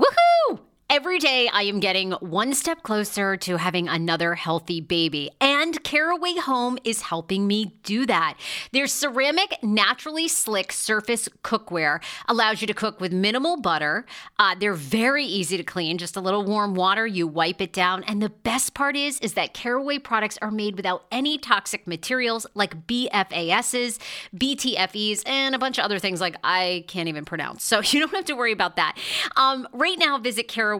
Woohoo! Every day I am getting one step closer to having another healthy baby, and Caraway Home is helping me do that. Their ceramic, naturally slick surface cookware allows you to cook with minimal butter. Uh, they're very easy to clean, just a little warm water, you wipe it down. And the best part is, is that Caraway products are made without any toxic materials like PFASs, PTFEs, and a bunch of other things like I can't even pronounce. So you don't have to worry about that. Um, right now, visit Caraway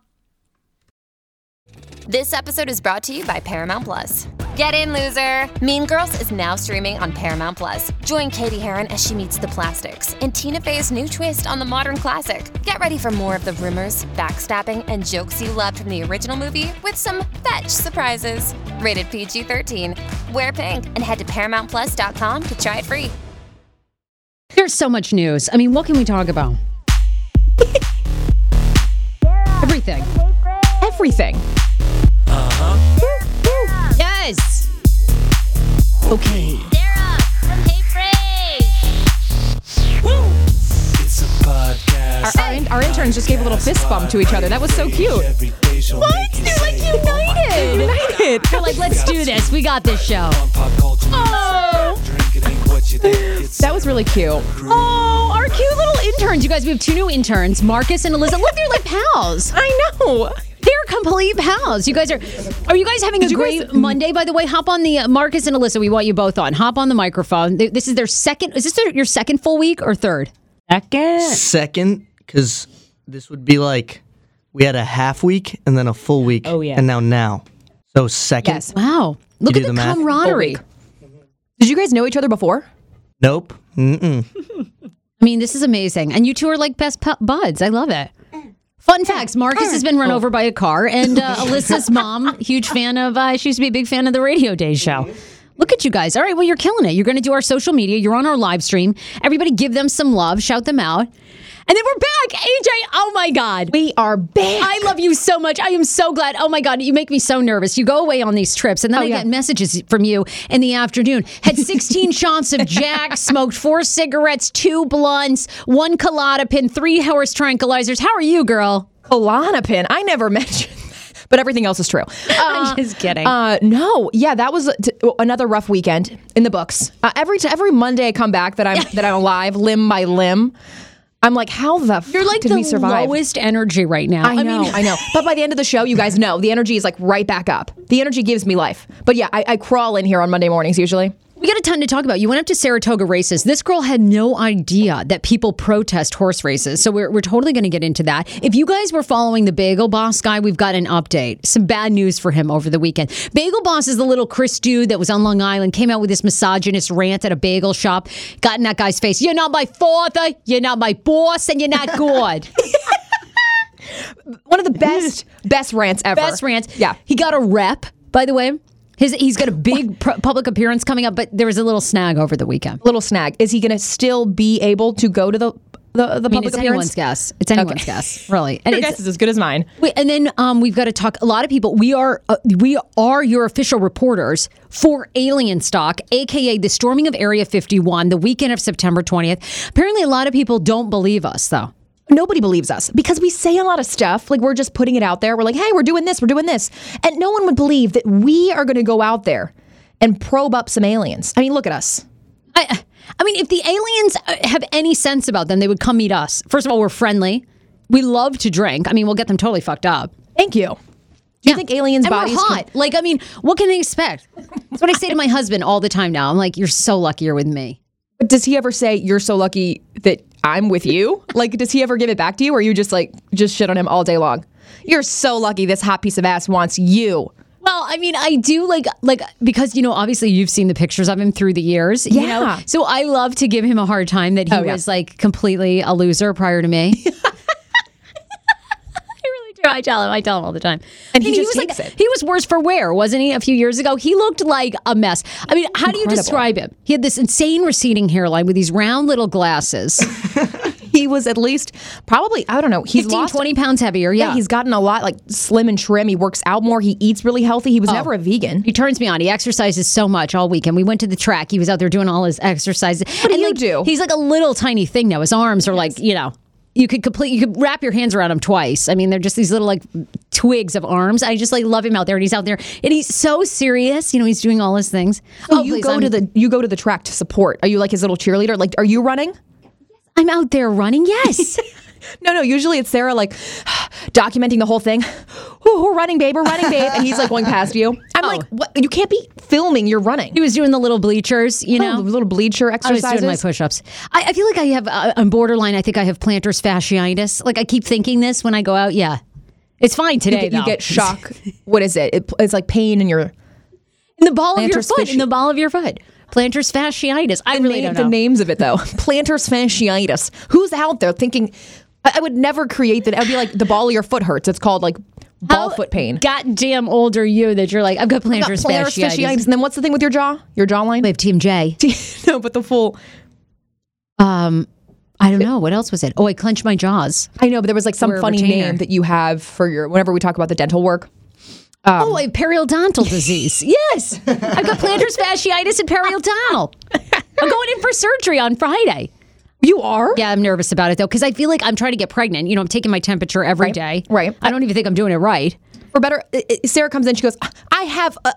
This episode is brought to you by Paramount Plus. Get in, loser! Mean Girls is now streaming on Paramount Plus. Join Cady Heron as she meets the plastics in Tina Fey's new twist on the modern classic. Get ready for more of the rumors, backstabbing, and jokes you loved from the original movie with some fetch surprises. Rated PG 13. Wear pink and head to ParamountPlus.com to try it free. There's so much news. I mean, what can we talk about? Everything. Everything. Okay. Sarah from Hey It's a podcast. Our, our, in- our interns just gave a little fist bump to each other. That was so cute. What? They're like united. United. They're like, let's do this. We got this show. Oh. That was really cute. Oh, our cute little interns. You guys, we have two new interns, Marcus and Alyssa. Look, they're like pals. I know. They're complete pals. You guys are. Are you guys having a great guys- Monday? By the way, hop on the uh, Marcus and Alyssa. We want you both on. Hop on the microphone. This is their second. Is this their, your second full week or third? Second. Second, because this would be like we had a half week and then a full week. Oh, yeah. And now now. So second. Yes. Wow. Look at the, the camaraderie. Did you guys know each other before? Nope. Mm-mm. I mean, this is amazing. And you two are like best pu- buds. I love it. Fun facts Marcus has been run over by a car, and uh, Alyssa's mom, huge fan of, uh, she used to be a big fan of the Radio Day show. Look at you guys. All right, well, you're killing it. You're going to do our social media. You're on our live stream. Everybody give them some love, shout them out. And then we're back. AJ, oh my God. We are back. I love you so much. I am so glad. Oh my God, you make me so nervous. You go away on these trips, and then Oh, I yeah. get messages from you in the afternoon. Had 16 shots of Jack, smoked four cigarettes, two blunts, one Klonopin, three horse tranquilizers. How are you, girl? Klonopin. I never mentioned but everything else is true. I'm just kidding. Uh, no, yeah, that was t- another rough weekend in the books. Uh, every t- every Monday I come back that I'm that I'm alive, limb by limb. I'm like, how the f- You're like did the we survive? lowest energy right now. I know, I, know. But by the end of the show, you guys know the energy is like right back up. The energy gives me life. But yeah, I, I crawl in here on Monday mornings usually. We got a ton to talk about. You went up to Saratoga races. This girl had no idea that people protest horse races. So we're, we're totally going to get into that. If you guys were following the Bagel Boss guy, we've got an update. Some bad news for him over the weekend. Bagel Boss is the little Chris dude that was on Long Island, came out with this misogynist rant at a bagel shop, got in that guy's face. You're not my father, you're not my boss, and you're not good. One of the best best rants ever. Best rants. Yeah. He got a rep, by the way. His, he's got a big pu- public appearance coming up, but there was a little snag over the weekend. A Little snag. Is he going to still be able to go to the the the I mean, public it's appearance? anyone's guess. It's anyone's Okay. guess, really. And Your it's, guess is as good as mine. Wait, and then um, we've got to talk. A lot of people. We are uh, we are your official reporters for Alienstock, aka the storming of Area 51, the weekend of September 20th. Apparently, a lot of people don't believe us, though. Nobody believes us because we say a lot of stuff. Like we're just putting it out there. We're like, hey, we're doing this, we're doing this. And no one would believe that we are going to go out there and probe up some aliens. I mean, look at us. I, I mean, if the aliens uh, have any sense about them, they would come meet us. First of all, we're friendly. We love to drink. I mean, we'll get them totally fucked up. Thank you. Do you think aliens' and bodies we're can- hot? Like, I mean, what can they expect? That's what I say to my husband all the time now. I'm like, you're so lucky you're with me. But does he ever say, you're so lucky that I'm with you? like, does he ever give it back to you? Or are you just like, just shit on him all day long? You're so lucky this hot piece of ass wants you. Well, I mean, I do like like because you know, obviously you've seen the pictures of him through the years. You know? Yeah. So I love to give him a hard time that he Oh, yeah. was like completely a loser prior to me. I. Tell him. I tell him all the time. And he just was like, it. He was worse for wear, wasn't he? A few years ago, he looked like a mess. I mean, how do you describe him? He had this insane receding hairline with these round little glasses. He was at least probably, I don't know, he's 15, lost 20 pounds heavier. Yeah. Yeah, he's gotten a lot like slim and trim. He works out more. He eats really healthy. He was oh. never a vegan. He turns me on. He exercises so much all weekend. We went to the track. He was out there doing all his exercises. What do you do? He's like a little tiny thing now. His arms are like, you know, you could complete, you could wrap your hands around him twice. I mean, they're just these little like twigs of arms. I just like love him out there, and he's out there, and he's so serious. You know, he's doing all his things. Oh, oh you please, go I'm, to the you go to the track to support. Are you like his little cheerleader? Like, are you running? I'm out there running. Yes. No, no. Usually it's Sarah like documenting the whole thing. Ooh, we're running, babe. We're running, babe. And he's like going past you. I'm like, what? You can't be filming. You're running. he was doing the little bleachers. You know, Oh, little bleacher exercises. I was doing my push-ups. I, I feel like I have uh, on borderline. I think I have plantar fasciitis. Like I keep thinking this when I go out. Yeah, it's fine you today. get, you get shock. what is it? it? It's like pain in your. in the ball of your foot. In the ball of your foot. Plantar's fasciitis. I The, really name- don't know. the names of it though. Plantar fasciitis. Who's out there thinking? I, I would never create that. I'd be like the ball of your foot hurts. It's called like ball How foot pain. Goddamn old are you that you're like I've got I've got plantar's plantar fasciitis. fasciitis. And then what's the thing with your jaw? Your jawline? We have Team J. no, but the full. Um, I don't know what else was it. Oh, I clenched my jaws. I know, but there was like some funny retainer. name that you have for your. Whenever we talk about the dental work. oh, I have periodontal disease. yes, I've got plantar's fasciitis and periodontal. I'm going in for surgery on Friday. You are. Yeah, I'm nervous about it though because I feel like I'm trying to get pregnant. You know, I'm taking my temperature every day. right. I don't even think I'm doing it right. Or better, Sarah comes in. She goes, "I have a,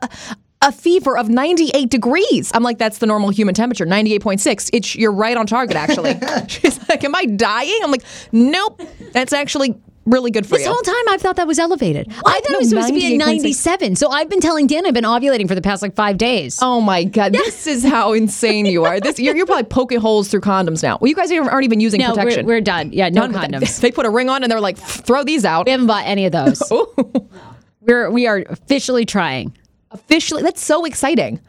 a fever of 98 degrees." I'm like, "That's the normal human temperature, 98.6. It's you're right on target, actually." She's like, "Am I dying?" I'm like, "Nope. That's actually really good for This you." This whole time I thought that was elevated. I thought No, it was supposed to be at 98.6. 97. So I've been telling Dan I've been ovulating for the past like five days. Oh my god, this is how insane you are. This you're, you're probably poking holes through condoms now. Well, you guys aren't even using no, we're, protection. we're done. Yeah, no Done condoms. They put a ring on and they're like, "Throw these out." We haven't bought any of those. we're we are officially trying. Officially, that's so exciting.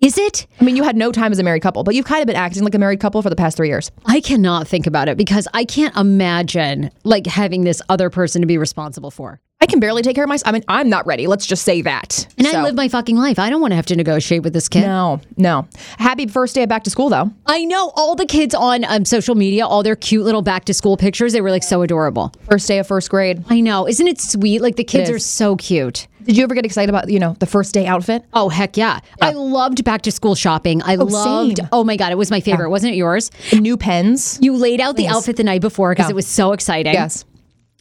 Is it? I mean, you had no time as a married couple, but you've kind of been acting like a married couple for the past three years. I cannot think about it because I can't imagine like having this other person to be responsible for. I can barely take care of myself. I mean, I'm not ready. Let's just say that. And So- I live my fucking life. I don't want to have to negotiate with this kid. No, no. Happy first day of back to school, though. I know all the kids on um, social media, all their cute little back to school pictures. They were like so adorable. First day of first grade. I know. Isn't it sweet? Like the kids are so cute. Did you ever get excited about, you know, the first day outfit? Oh heck yeah. I loved back to school shopping. I loved same. Oh my god, it was my favorite. Wasn't it yours? New pens? You laid out the outfit the night before because Yeah. it was so exciting. Yes.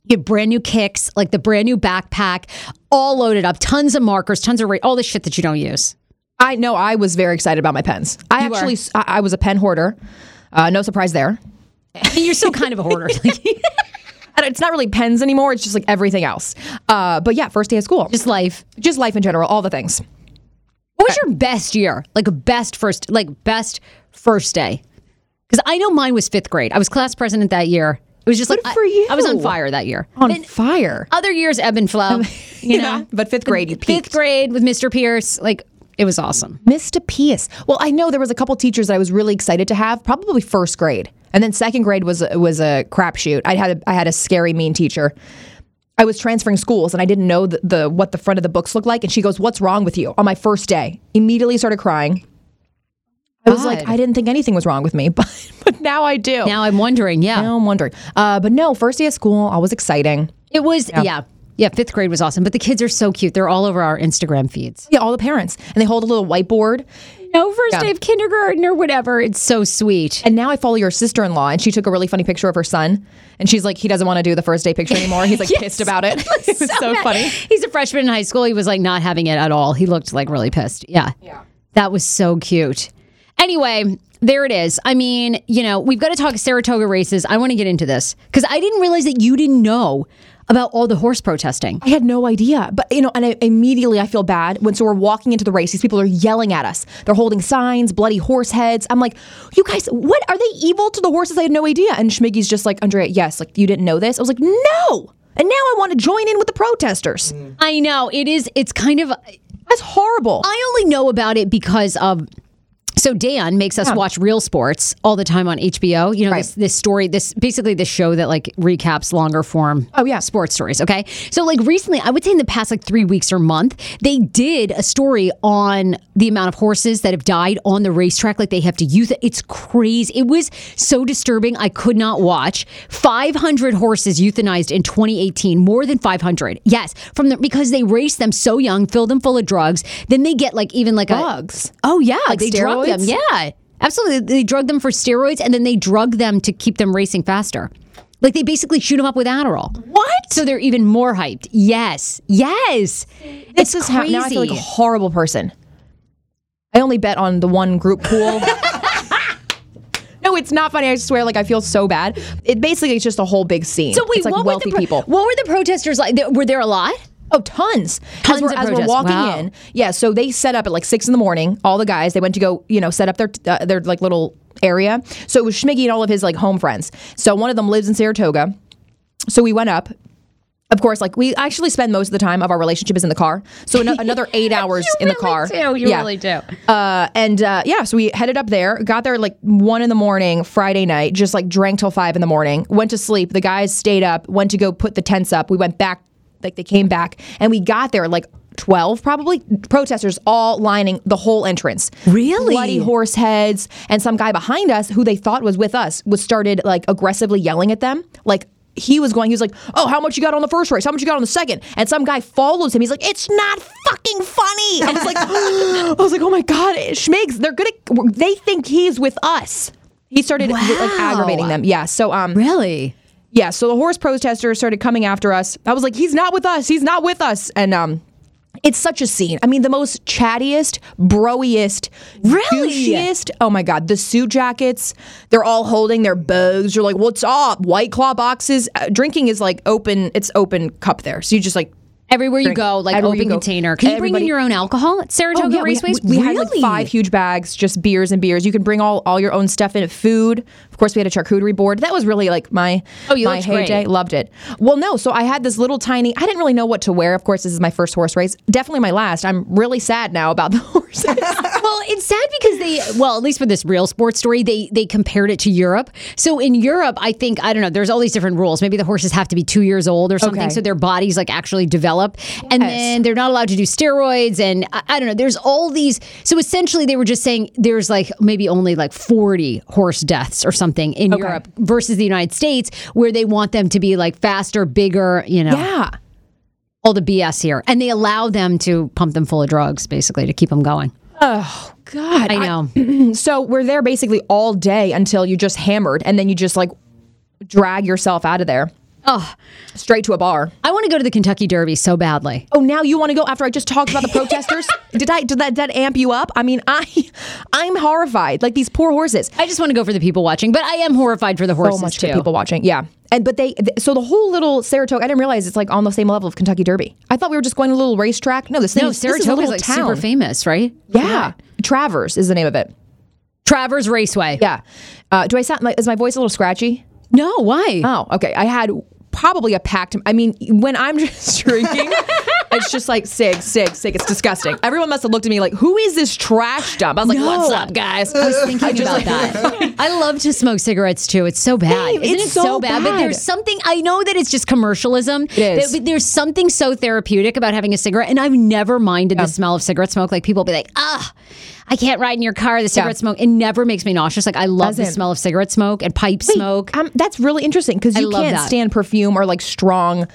Had brand new kicks, like the brand new backpack, all loaded up, tons of markers, tons of ra- all the shit that you don't use. I know I was very excited about my pens. I You actually. I, I was a pen hoarder. Uh, no surprise there. You're still kind of a hoarder. It's not really pens anymore. It's just like everything else. Uh, but yeah, first day of school. Just, Just life. just life in general, all the things. What was your best year? Like best first, like best first day? Because I know mine was fifth grade. I was class president that year. It was just Good like for I, I was on fire that year. On Then fire. other years ebb and flow. You know, But fifth grade, you fifth grade with Mr. Pierce, like it was awesome. Mr. Pierce. Well, I know there was a couple teachers that I was really excited to have. Probably first grade, and then second grade was was a crapshoot. I had a, I had a scary, mean teacher. I was transferring schools, and I didn't know the, the what the front of the books looked like. And she goes, "What's wrong with you?" On my first day, immediately started crying. I was like, I didn't think anything was wrong with me, but but now I do. Now I'm wondering, yeah. Now I'm wondering. Uh, but no, first day of school, I was exciting. It was, yeah. yeah. fifth grade was awesome. But the kids are so cute. They're all over our Instagram feeds. Yeah, all the parents, and they hold a little whiteboard. No, first Yeah. day of kindergarten or whatever. It's so sweet. And now I follow your sister in law, and she took a really funny picture of her son. And she's like, he doesn't want to do the first day picture anymore. He's like pissed about it. it was so, mad. funny. He's a freshman in high school. He was like not having it at all. He looked like really pissed. Yeah. Yeah. That was so cute. Anyway, there it is. I mean, you know, we've got to talk Saratoga races. I want to get into this because I didn't realize that you didn't know about all the horse protesting. I had no idea, but you know, and I, immediately I feel bad when so we're walking into the race. These people are yelling at us. They're holding signs, bloody horse heads. I'm like, you guys, what are they evil to the horses? I had no idea. And Schmiggy's just like, Andrea, yes, like you didn't know this. I was like, no. And now I want to join in with the protesters. I know it is. It's kind of. That's horrible. I only know about it because of. So Dan makes us watch Real Sports all the time on HBO. You know Right. this this story, this basically this show that like recaps longer form. Oh, yeah. sports stories. Okay, so like recently, I would say in the past like three weeks or month, they did a story on the amount of horses that have died on the racetrack. Like they have to use it. It's crazy. It was so disturbing. I could not watch. Five hundred horses euthanized in 2018. More than 500. Yes, from the because they race them so young, fill them full of drugs. Then they get like even like Drugs? A, oh yeah, Like they drug them. Yeah, absolutely. They drug them for steroids and then they drug them to keep them racing faster. Like they basically shoot them up with Adderall. What? So they're even more hyped. Yes, yes. This it's is how now I feel like a horrible person. I only bet on the one group pool. no, it's not funny. I swear, like I feel so bad. It basically it's just a whole big scene. So wait, it's like what wealthy were the pro- people. What were the protesters like? Were there a lot? Oh, tons. Tons as as we're walking Wow. in. Yeah, so they set up at like six in the morning. All the guys they went to go, you know, set up their uh, their like little area. So it was Schmiggy and all of his like home friends. So one of them lives in Saratoga. So we went up. Of course, like we actually spend most of the time of our relationship is in the car. So ano- another eight hours in the car. Yeah. Really do. Uh, and uh, yeah, so we headed up there, got there like one in the morning Friday night, just like drank till five in the morning, went to sleep. The guys stayed up, went to go put the tents up. We went back, like they came back, and we got there like 12 probably protesters all lining the whole entrance. Really? Bloody horse heads. And some guy behind us who they thought was with us was started like aggressively yelling at them. Like, he was going, he was like, Oh, how much you got on the first race? How much you got on the second? And some guy follows him. He's like, It's not fucking funny. I was like, I was like, Oh my God, Schmigs, they're gonna, they think he's with us. He started like aggravating them. Yeah. So, um, Really? Yeah, so the horse protesters started coming after us. I was like, he's not with us. He's not with us. And um it's such a scene. I mean, the most chattiest, broiest, Really? douchiest. Oh my god, the suit jackets. They're all holding their bows. You're like, what's up? White claw boxes. Uh, drinking is like open. It's open cup there. So you just like Everywhere you go, like Everywhere open container. Can you bring in your own alcohol at Saratoga Oh, yeah, we, Raceways? we, we had like five huge bags, just beers and beers. You can bring all, all your own stuff in. Food. Of course, we had a charcuterie board. That was really like my Oh, you my looked great. Loved it. Well, no. So I had this little tiny. I didn't really know what to wear. Of course, this is my first horse race. Definitely my last. I'm really sad now about the horses. well, it's sad because they, well, at least for this real sports story, they they compared it to Europe. So in Europe, I think I don't know. There's all these different rules. Maybe the horses have to be two years old or something, Okay. so their bodies like actually develop, and Yes. then they're not allowed to do steroids, and I, I don't know. There's all these. So essentially, they were just saying there's like maybe only like 40 horse deaths or something in Europe versus the United States, where they want them to be like faster, bigger. You know, yeah. all the BS here, and they allow them to pump them full of drugs basically to keep them going. Oh God. I know. So we're there basically all day until you just hammered, and then you just like drag yourself out of there. Oh. Straight to a bar. I want to go to the Kentucky Derby so badly. Oh, now you want to go after I just talked about the protesters? did I did that, did that amp you up? I mean, I I'm horrified. Like these poor horses. I just want to go for the people watching, but I am horrified for the horses so much too. people watching. Yeah. And but they th- so the whole little Saratoga. I didn't realize it's like on the same level of Kentucky Derby. I thought we were just going to a little racetrack. No, this thing no, is, this is a Saratoga is like town. super famous, right? Yeah. Travers is the name of it. Travers Raceway. Yeah. Uh, do I sound like is my voice a little scratchy? No, why? Oh, okay. I had probably a packed. I mean, when I'm just drinking, It's just like sig, sig, sig. It's disgusting. Everyone must have looked at me like, "Who is this trash dump?" I was like, "What's up, guys?" I was thinking about that. I love to smoke cigarettes too. It's so bad. Babe, Isn't it's it so, so bad? But there's something I know that it's just commercialism. It is. But there's something so therapeutic about having a cigarette, and I've never minded the smell of cigarette smoke. Like people be like, ah. I can't ride in your car. The cigarette smoke. It never makes me nauseous. Like I love the Doesn't. smell of cigarette smoke and pipe smoke. Um, that's really interesting because you love can't that. stand perfume or like strong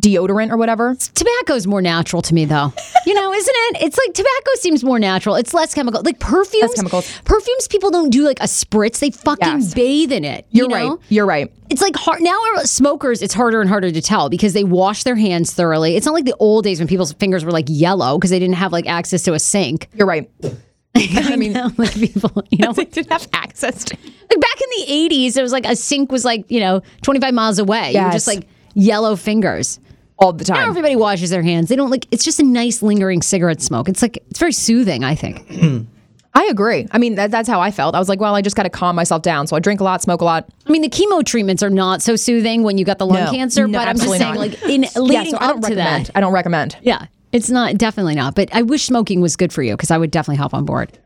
deodorant or whatever. Tobacco is more natural to me, though. You know, isn't it? It's like tobacco seems more natural. It's less chemical. Like perfumes. Less chemicals. Perfumes, people don't do like a spritz. They fucking Yes. bathe in it. You're you know? right. You're right. It's like hard now. Smokers, it's harder and harder to tell because they wash their hands thoroughly. It's not like the old days when people's fingers were like yellow because they didn't have like access to a sink. You're right. I mean, like people, you know, They didn't have access to. like back in the '80s, it was like a sink was like you know 25 miles away. You were just like yellow fingers. all the Now time. everybody washes their hands. They don't like. It's just a nice lingering cigarette smoke. It's like it's very soothing. I think. I agree. I mean, that, that's how I felt. I was like, well, I just got to calm myself down. So I drink a lot, smoke a lot. I mean, the chemo treatments are not so soothing when you got the lung No. cancer, No, but I'm just absolutely saying, not. like in Yeah, leading so I up don't to recommend. that, I don't recommend. yeah, it's not definitely not. But I wish smoking was good for you because I would definitely hop on board.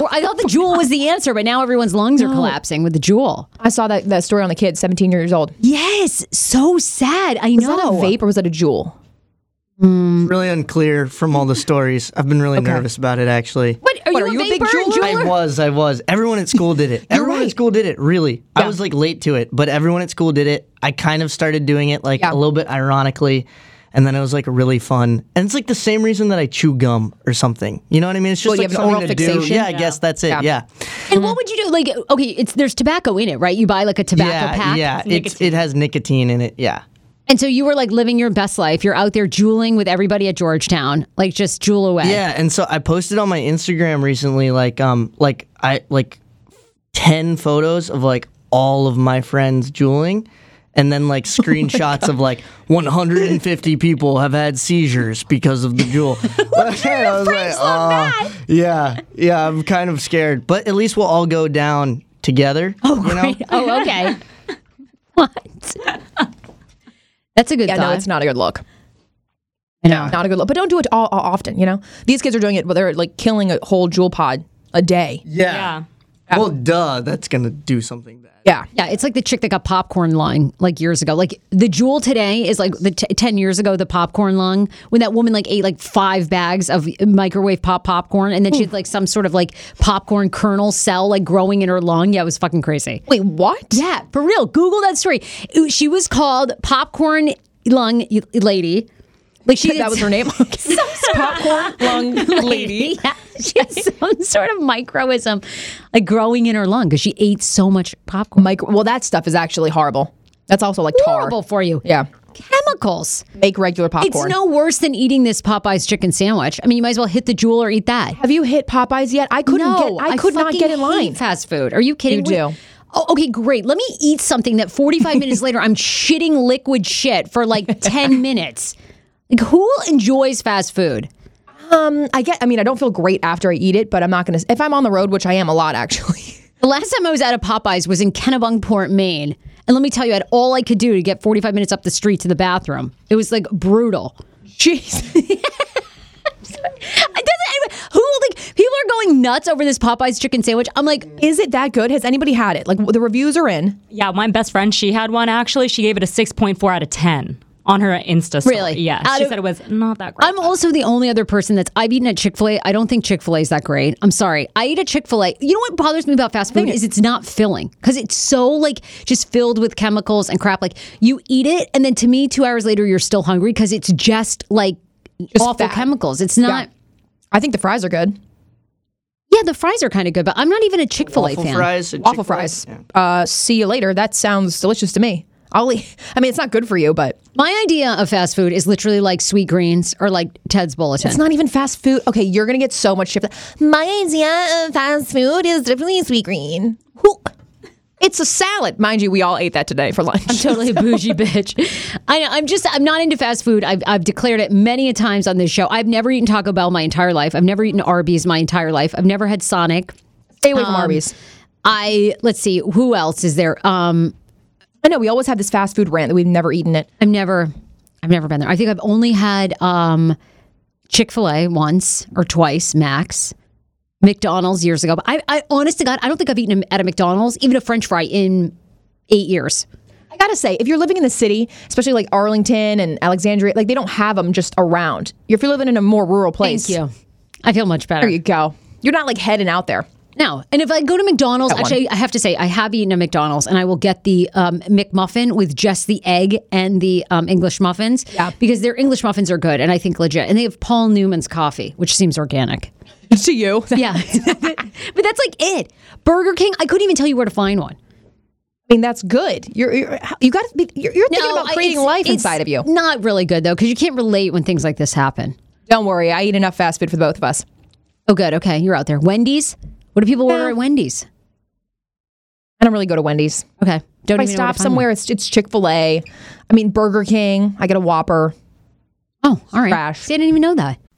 Or I thought the Juul was the answer, but now everyone's lungs are collapsing with the Juul. I saw that, that story on the kid, 17 years old. Yes, so sad. I Was know. that a vape or was that a Juul? Mm. Really unclear from all the stories. I've been really nervous about it actually. What are What, you are a you a big vapor Juuler? I was, I was. Everyone at school did it. Everyone right. at school did it, really. I was like late to it, but everyone at school did it. I kind of started doing it like Yeah. a little bit ironically. And then it was like really fun. And it's like the same reason that I chew gum or something. You know what I mean? It's just Well, you like have an something oral to do. fixation? Yeah, I guess that's it. Yeah. Yeah. And what would you do? Like, okay, it's there's tobacco in it, right? You buy like a tobacco Yeah, pack. yeah. It's, it has nicotine in it. Yeah. And so you were like living your best life. You're out there Juuling with everybody at Georgetown, like just Juul away. Yeah, and so I posted on my Instagram recently, like um, like I like ten photos of like all of my friends Juuling, and then like oh screenshots of like 150 people have had seizures because of the Juul. I was like, "Oh, yeah, yeah, I'm kind of scared, but at least we'll all go down together. Oh, you know? Great. Oh, okay. what? That's a good Yeah, thought. no, it's not a good look. I know. Not a good look. But don't do it all, all often, you know? These kids are doing it, but they're like killing a whole Juul pod a day. Yeah. Yeah. Well, duh, that's gonna do something bad. Yeah. Yeah, it's like the chick that got popcorn lung like years ago. Like the Juul today is like the t- 10 years ago, the popcorn lung, when that woman like ate like five bags of microwave pop popcorn and then she had like some sort of like popcorn kernel cell like growing in her lung. Yeah, it was fucking crazy. Wait, what? Yeah, for real. Google that story. She was called popcorn lung lady. Like she That was her name—some Popcorn lung lady. yeah, she has some sort of microism like growing in her lung because she ate so much popcorn. Micro- well, that stuff is actually horrible. That's also like tar. Horrible for you. Yeah. Chemicals. Make regular popcorn. It's no worse than eating this Popeye's chicken sandwich. I mean, you might as well hit the Juul or eat that. Have you hit Popeyes yet? I couldn't no, get I could not get in line. Fast food. Are you kidding? You do. Oh, okay, great. Let me eat something that 45 minutes later I'm shitting liquid shit for like 10 minutes. Like, who enjoys fast food? Um, I get I mean, I don't feel great after I eat it, but I'm not going to if I'm on the road, which I am a lot actually. The last time I was at a Popeyes was in Kennebunkport, Maine. And let me tell you, I had all I could do to get 45 minutes up the street to the bathroom. It was like brutal. Jeez. Who, like, people are going nuts over this Popeyes chicken sandwich. I'm like, Is it that good? Has anybody had it? Like the reviews are in. Yeah, my best friend, she had one actually. She gave it a 6.4 out of 10 on her Insta story. Really? Yeah. Out she of- said it was not that great. I'm also the only other person that's I've eaten at Chick Fil A. I don't think Chick Fil A is that great. I'm sorry. I eat at Chick Fil A. You know what bothers me about fast food is it's not filling because it's so like just filled with chemicals and crap. Like you eat it and then to me, two hours later you're still hungry because it's just like awful fat. chemicals. It's not. I think the fries are good. Yeah, the fries are kind of good, but I'm not even a Chick Fil A Waffle fan. fries. at Waffle Chick-fil-A? fries. Yeah. Uh, see you later. That sounds delicious to me. I'll eat. I mean, it's not good for you, but My idea of fast food is literally like Sweetgreens or like Ted's Bulletin. it's not even fast food. Okay, you're gonna get so much shit. My idea of fast food is definitely Sweetgreen. Who? It's a salad, mind you. We all ate that today for lunch. I'm totally a bougie bitch. I know. I'm just. I'm not into fast food. I've, I've declared it many a times on this show. I've never eaten Taco Bell my entire life. I've never eaten Arby's my entire life. I've never had Sonic. Stay away from Um, Arby's. I let's see. Who else is there? Um, I know we always have this fast food rant that we've never eaten it. I've never. I've never been there. I think I've only had um, Chick Fil A once or twice max. McDonald's years ago, but I, I honest to God, I don't think I've eaten at a McDonald's, even a French fry, in eight years. I gotta say, if you're living in the city, especially like Arlington and Alexandria, like they don't have them just around. If you're living in a more rural place, Thank you. I feel much better. There you go. You're not like heading out there. No, and if I go to McDonald's, That one. actually, I have to say I have eaten at McDonald's, and I will get the um, McMuffin with just the egg and the um, English muffins. Yeah. because their English muffins are good, and I think legit. And they have Paul Newman's coffee, which seems organic. to you. Yeah, but that's like it. Burger King, I couldn't even tell you where to find one. I mean, that's good. You're, you're you got to be. You're, you're thinking about I- creating it's- life it's inside of you. Not really good though, because you can't relate when things like this happen. Don't worry, I eat enough fast food for the both of us. Oh, good. Okay, you're out there. Wendy's. What do people order at Wendy's? I don't really go to Wendy's. Okay, don't If I stop somewhere, it's it's Chick Fil A. I mean, Burger King. I get a Whopper. Oh, all right. Trash. See, I didn't even know that.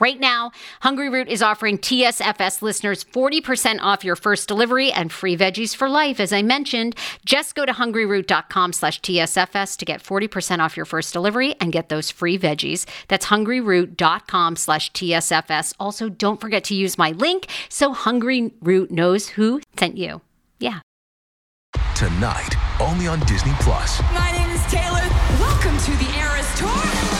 Right now, Hungry Root is offering TSFS listeners 40% off your first delivery and free veggies for life. As I mentioned, just go to hungryroot.com slash TSFS to get 40% off your first delivery and get those free veggies. That's hungryroot.com slash TSFS. Also, don't forget to use my link so Hungry Root knows who sent you. Yeah. Tonight, only on Disney Plus. My name is Taylor. Welcome to the Eras Tour.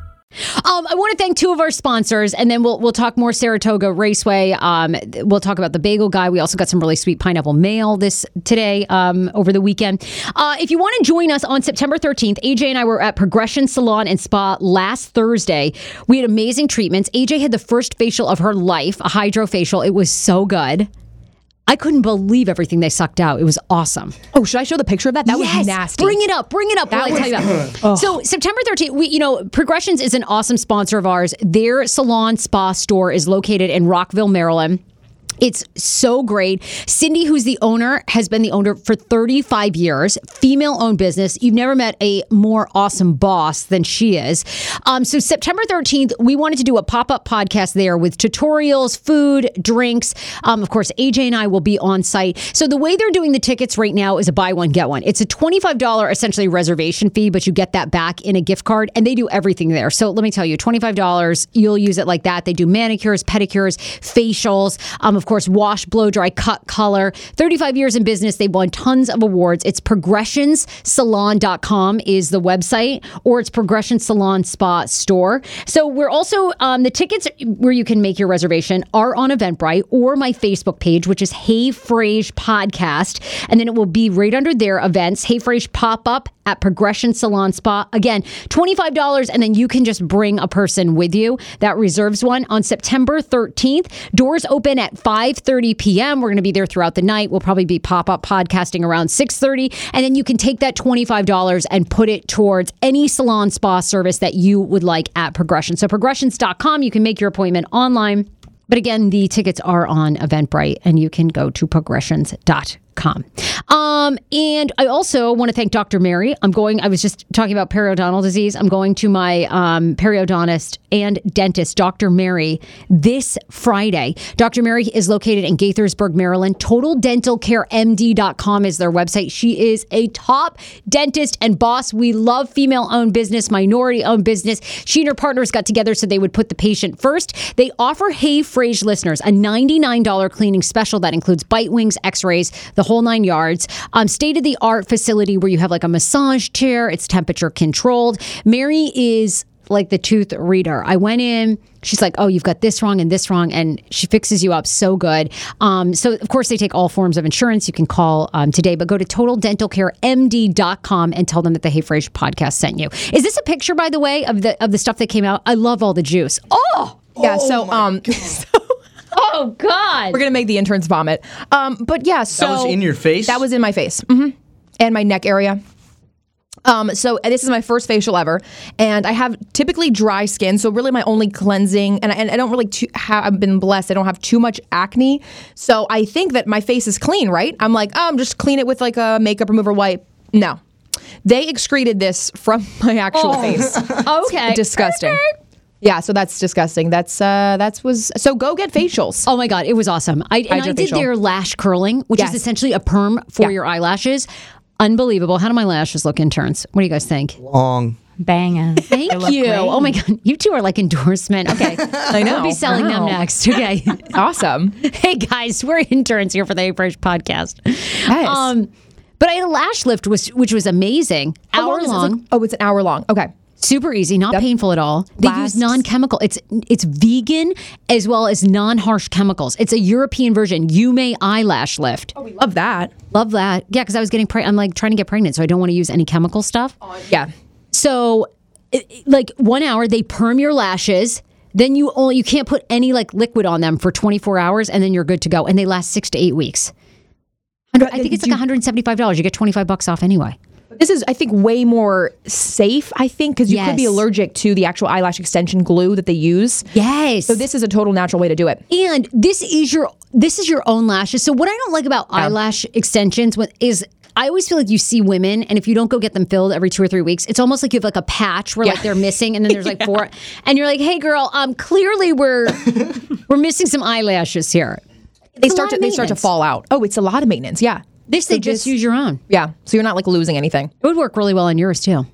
Um, I want to thank two of our sponsors, and then we'll we'll talk more Saratoga Raceway. Um, we'll talk about the Bagel Guy. We also got some really sweet pineapple mail this today um, over the weekend. Uh, if you want to join us on September 13th, AJ and I were at Progression Salon and Spa last Thursday. We had amazing treatments. AJ had the first facial of her life, a hydro facial. It was so good. I couldn't believe everything they sucked out. It was awesome. Oh, should I show the picture of that? That yes, was nasty. Bring it up. Bring it up. That while I tell you was-. So September 13th, we you know Progressions is an awesome sponsor of ours. Their salon spa store is located in Rockville, Maryland. It's so great. Cindy, who's the owner, has been the owner for 35 years, female owned business. You've never met a more awesome boss than she is. Um, so, September 13th, we wanted to do a pop up podcast there with tutorials, food, drinks. Um, of course, AJ and I will be on site. So, the way they're doing the tickets right now is a buy one, get one. It's a $25 essentially reservation fee, but you get that back in a gift card, and they do everything there. So, let me tell you $25, you'll use it like that. They do manicures, pedicures, facials, um, of course, wash, blow dry, cut, color. 35 years in business. They've won tons of awards. It's progressionssalon.com is the website, or it's Progression Salon Spa Store. So we're also, um, the tickets where you can make your reservation are on Eventbrite or my Facebook page, which is Hey Frase Podcast. And then it will be right under their events, Hey Frase pop up at Progression Salon Spa. Again, $25, and then you can just bring a person with you. That reserves one on September 13th. Doors open at 5:30 p.m. We're going to be there throughout the night. We'll probably be pop-up podcasting around 6:30, and then you can take that $25 and put it towards any salon spa service that you would like at Progression. So progressions.com, you can make your appointment online. But again, the tickets are on Eventbrite, and you can go to progressions.com. Um, and I also want to thank Dr. Mary. I'm going, I was just talking about periodontal disease. I'm going to my um, periodontist and dentist, Dr. Mary, this Friday. Dr. Mary is located in Gaithersburg, Maryland. TotalDentalCareMD.com is their website. She is a top dentist and boss. We love female owned business, minority owned business. She and her partners got together so they would put the patient first. They offer Hey Frase listeners a $99 cleaning special that includes bite wings, x rays, the whole nine yards. Um, State of the art facility where you have like a massage chair, it's temperature controlled. Mary is like the tooth reader. I went in. She's like, "Oh, you've got this wrong and this wrong," and she fixes you up so good. Um, so, of course, they take all forms of insurance. You can call um, today, but go to totaldentalcaremd.com and tell them that the Hey Frase podcast sent you. Is this a picture, by the way, of the of the stuff that came out? I love all the juice. Oh, Yeah. so um, oh God! we're gonna make the interns vomit. Um, but yeah. So that was in your face? That was in my face. hmm And my neck area. Um, so this is my first facial ever, and I have typically dry skin. So really, my only cleansing, and I, and I don't really too, have. I've been blessed. I don't have too much acne, so I think that my face is clean. Right? I'm like, oh, I'm just clean it with like a makeup remover wipe. No, they excreted this from my actual face. Okay, disgusting. Yeah, so that's disgusting. That's uh that's was so go get facials. Oh my god, it was awesome. I and I did Hydrofacial. their lash curling, which Yes. is essentially a perm for Yeah. your eyelashes. Unbelievable. How do my lashes look interns? What do you guys think? Long. Banging. Thank you. Oh my god, you two are like endorsement. Okay, I know. We'll be selling them next. Okay. Awesome. hey guys, we're interns here for the Fresh podcast. Nice. Um, but I had a lash lift, was which was amazing. How Hour is it? It's long. like- oh, it's an hour long. Okay. Super easy, not painful at all. They use non-chemical. It's it's vegan as well as non-harsh chemicals. It's a European version. You may eyelash lift. Oh, We love that. Love that. Yeah, because I was getting pregnant. I'm like trying to get pregnant, so I don't want to use any chemical stuff. Oh, yeah. So, it- like one hour, they perm your lashes. Then you only you can't put any like liquid on them for 24 hours, and then you're good to go. And they last six to eight weeks. I think it's like 175 dollars. You get 25 bucks off anyway. This is, I think, way more safe. I think because you could be allergic to the actual eyelash extension glue that they use. Yes. So this is a total natural way to do it. And this is your this is your own lashes. So what I don't like about eyelash extensions is I always feel like you see women, and if you don't go get them filled every two or three weeks, it's almost like you have like a patch where like they're missing, and then there's like four, and you're like, "Hey, girl, um, clearly we're we're missing some eyelashes here." They It's a start to they start to fall out. Oh, it's a lot of maintenance. Yeah. This they So just this- use your own. Yeah. So you're not like losing anything. It would work really well on yours too.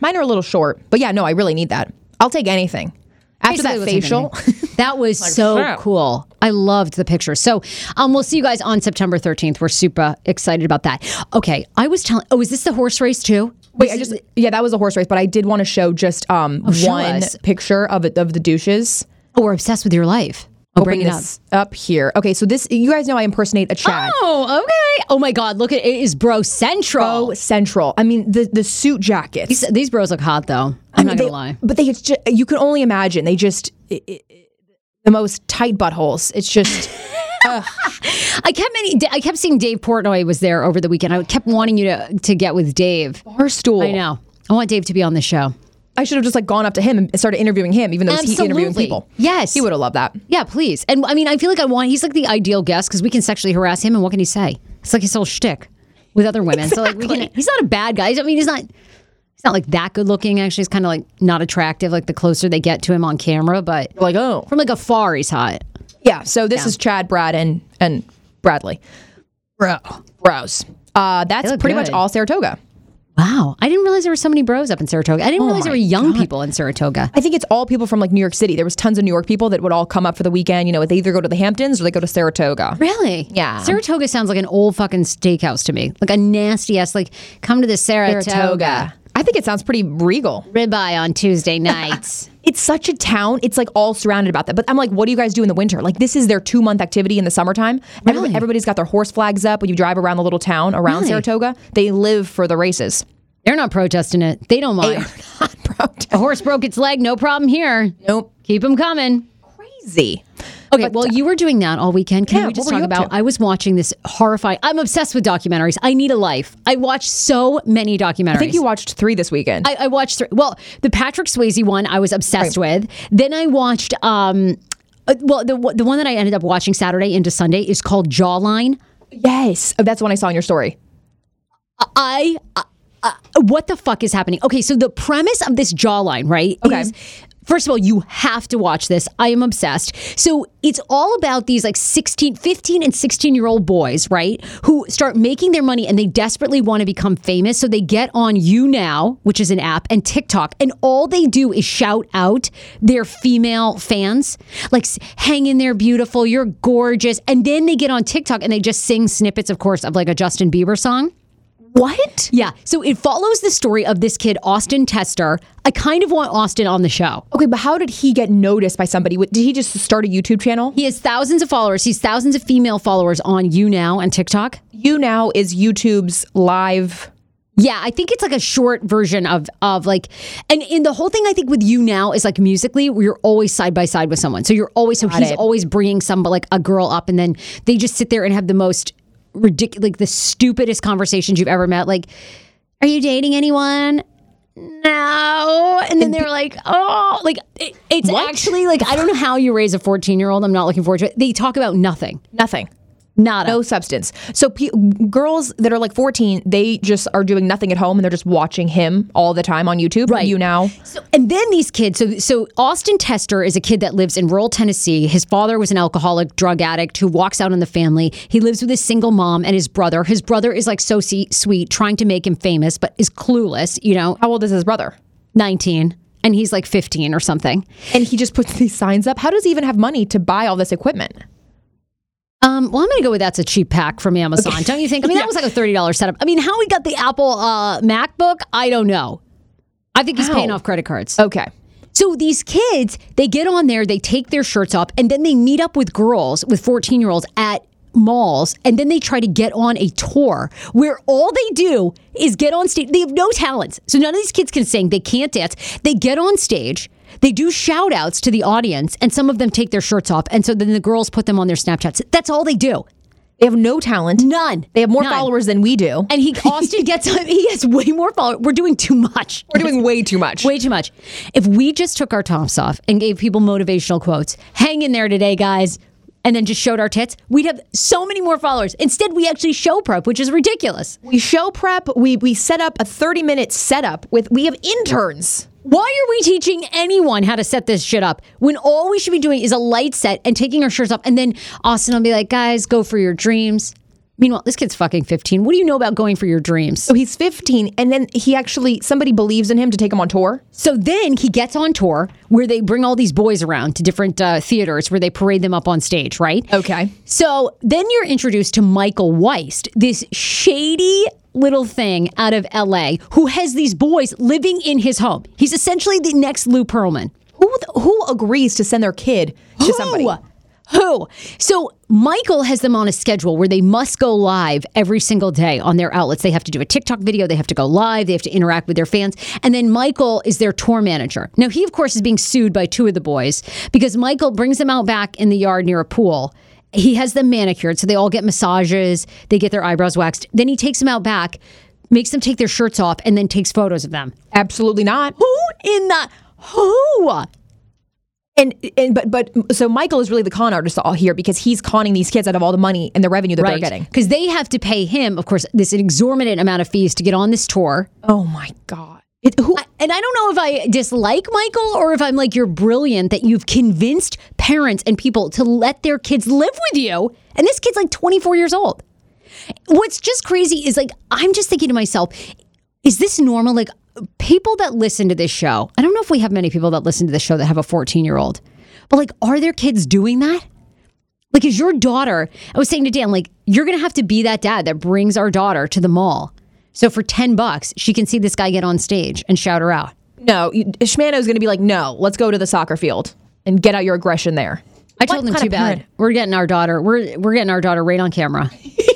Mine are a little short, but yeah, no, I really need that. I'll take anything. After Basically, that was facial, that was so shit. cool. I loved the picture. So, um, we'll see you guys on September 13th. We're super excited about that. Okay, I was telling. Oh, is this the horse race too? wait, I just yeah, that was a horse race, but I did want to show just um Oh, show one us. picture of it of the douches. Oh, we're obsessed with your life. Bring it Open up. this up here. Okay, so this you guys know I impersonate a Chad. Oh, okay. Oh my God, look at it is bro central. Bro Central. I mean the the suit jackets. These, these bros look hot though. I'm not they, gonna lie. But they it's just, you can only imagine they just i i i- the most tight buttholes. It's just I kept many. I kept seeing Dave Portnoy was there over the weekend. I kept wanting you to to get with Dave. barstool. I know. I want Dave to be on the show. I should have just like gone up to him and started interviewing him, even though he's interviewing people. Yes. he would have loved that. Yeah, please. And I mean, I feel like I want. He's like the ideal guest because we can sexually harass him, and what can he say? It's like his whole shtick with other women. So like, we can. He's not a bad guy. I mean, he's not. He's not like that good looking. Actually, he's kind of like not attractive. Like the closer they get to him on camera, but Like, oh, from like afar, he's hot. yeah. So this is Chad, Brad, and and Bradley. Bro. Bros. Uh, that's pretty much all Saratoga. Wow, I didn't realize there were so many bros up in Saratoga. I didn't oh realize there were young people in Saratoga. I think it's all people from like New York City. There was tons of New York people that would all come up for the weekend. You know, they either go to the Hamptons or they go to Saratoga. Really? Yeah. Saratoga sounds like an old fucking steakhouse to me. Like a nasty ass. Like come to the Saratoga. I think it sounds pretty regal. Ribeye on Tuesday nights. It's such a town. It's like all surrounded about that. But I'm like, what do you guys do in the winter? Like this is their two month activity in the summertime. Everybody- Really? everybody's got their horse flags up when you drive around the little town around Really? Saratoga. They live for the races. They're not protesting it. They don't mind. A horse broke its leg. No problem here. Nope. Keep them coming. Crazy. Okay, well, you were doing that all weekend. Can Yeah, we just talk about? to? I was watching this horrifying. I'm obsessed with documentaries. I need a life. I watched so many documentaries. I think you watched three this weekend. I, I watched three. Well, the Patrick Swayze one I was obsessed with. Then I watched. um uh, well, the the one that I ended up watching Saturday into Sunday is called Jawline. yes. Oh, that's the one I saw in your story. I. Uh, uh, what the fuck is happening? Okay, so the premise of this jawline, right? Okay. Is, first of all, you have to watch this. I am obsessed. So it's all about these like 16, 15 and 16 year old boys, right? Who start making their money and they desperately want to become famous. So they get on YouNow, which is an app, and TikTok. And all they do is shout out their female fans, like, hang in there, beautiful, you're gorgeous. And then they get on TikTok and they just sing snippets, of course, of like a Justin Bieber song. What? Yeah. So it follows the story of this kid, Austin Tester. I kind of want Austin on the show. Okay, but how did he get noticed by somebody? Did he just start a YouTube channel? He has thousands of followers. He's thousands of female followers on YouNow and TikTok. YouNow is YouTube's live. Yeah, I think it's like a short version of of like, and in the whole thing, I think with you now is like musically, where you're always side by side with someone. So you're always so he's it. always bringing some like a girl up, and then they just sit there and have the most ridiculous, like the stupidest conversations you've ever met. Like, are you dating anyone? No, and then they're like, oh, like it, it's actually like I don't know how you raise a 14 year old. I'm not looking forward to it. They talk about nothing, Nothing. Nada. No substance. So pe- girls that are like 14, they just are doing nothing at home and they're just watching him all the time on YouTube. Right. YouNow. So, and then these kids. So, so Austin Tester is a kid that lives in rural Tennessee. His father was an alcoholic, drug addict who walks out on the family. He lives with his single mom and his brother. His brother is like so sweet, trying to make him famous, but is clueless. You know, How old is his brother? nineteen, and he's like fifteen or something. And he just puts these signs up. How does he even have money to buy all this equipment? Um, well, I'm going to go with that's a cheap pack from Amazon. Don't you think? I mean, that was like a thirty dollars setup. I mean, how he got the Apple uh, MacBook, I don't know. I think he's How? paying off credit cards. Okay. So these kids, they get on there, they take their shirts off, and then they meet up with girls, with 14 year olds at malls, and then they try to get on a tour where all they do is get on stage. They have no talents. So none of these kids can sing, they can't dance. They get on stage. They do shout outs to the audience, and some of them take their shirts off. And so then the girls put them on their Snapchats. That's all they do. They have no talent. None. They have more None. followers than we do. And he Austin gets he has way more followers. We're doing too much. We're doing way too much. Way too much. If we just took our tops off and gave people motivational quotes, hang in there today, guys, and then just showed our tits, we'd have so many more followers. Instead, we actually show prep, which is ridiculous. We show prep. We we set up a 30 minute setup with we have interns. Why are we teaching anyone how to set this shit up when all we should be doing is a light set and taking our shirts off? And then Austin will be like, guys, go for your dreams. Meanwhile, this kid's fucking 15. What do you know about going for your dreams? So he's 15 and then he actually somebody believes in him to take him on tour. So then he gets on tour where they bring all these boys around to different uh, theaters where they parade them up on stage, right? Okay. So then you're introduced to Michael Weist, this shady little thing out of LA who has these boys living in his home. He's essentially the next Lou Pearlman. Who who agrees to send their kid to somebody? Who? So Michael has them on a schedule where they must go live every single day on their outlets. They have to do a TikTok video, they have to go live, they have to interact with their fans. And then Michael is their tour manager. Now, he, of course, is being sued by two of the boys because Michael brings them out back in the yard near a pool. He has them manicured, so they all get massages, they get their eyebrows waxed. Then he takes them out back makes them take their shirts off and then takes photos of them. Absolutely not. Who in the who? And and but but so Michael is really the con artist all here because he's conning these kids out of all the money and the revenue that they're getting. Because they have to pay him, of course, this exorbitant amount of fees to get on this tour. Oh my god. It, who, And I don't know if I dislike Michael or if I'm like, you're brilliant that you've convinced parents and people to let their kids live with you. And this kid's like 24 years old. What's just crazy is like, I'm just thinking to myself, is this normal? Like, people that listen to this show, I don't know if we have many people that listen to this show that have a 14 year old, but like, are their kids doing that? Like, is your daughter, I was saying to Dan, like, you're going to have to be that dad that brings our daughter to the mall. So for 10 bucks, she can see this guy get on stage and shout her out. no, you- is going to be like, no, let's go to the soccer field and get out your aggression there. I told him kind too bad. We're getting our daughter. We're we're getting our daughter right on camera.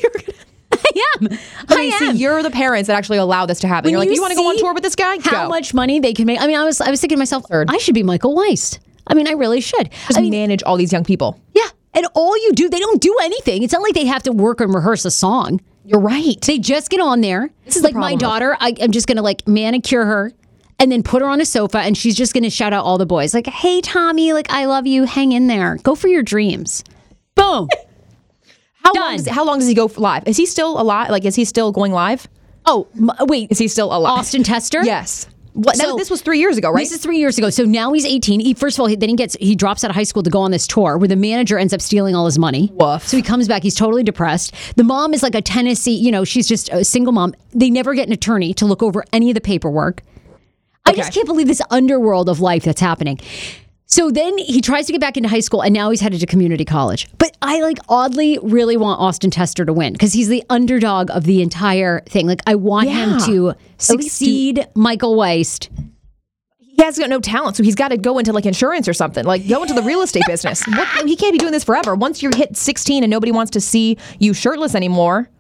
I am. I am. see, you're the parents that actually allow this to happen. When you're like, you you want to go on tour with this guy? How go. much money they can make? I mean, I was I was thinking to myself, Absurd. I should be Michael Weist. I mean, I really should. Just I mean, manage all these young people. yeah. And all you do, they don't do anything. It's not like they have to work and rehearse a song. You're right. They just get on there. This is like my daughter. I, I'm just gonna like manicure her. And then put her on a sofa, and she's just gonna shout out all the boys, like, "Hey, Tommy, like, I love you. Hang in there. Go for your dreams." Boom. How Done. long, does, how long does he go live? Is he still alive? Like, is he still going live? Oh, m- uh, wait. Is he still alive? Austin Tester? Yes. What, So- this was three years ago, right? This is three years ago. So now he's 18. He, first of all, he, then he gets he drops out of high school to go on this tour where the manager ends up stealing all his money. Woof. So he comes back. He's totally depressed. The mom is like a Tennessee, you know, she's just a single mom. They never get an attorney to look over any of the paperwork. I just can't believe this underworld of life that's happening. So then he tries to get back into high school and now he's headed to community college. But I like oddly really want Austin Tester to win because he's the underdog of the entire thing. Like I want him to succeed Michael Weist. he has got no talent, so he's got to go into like insurance or something. Like go into the real estate business. What, he can't be doing this forever. Once you hit 16 and nobody wants to see you shirtless anymore,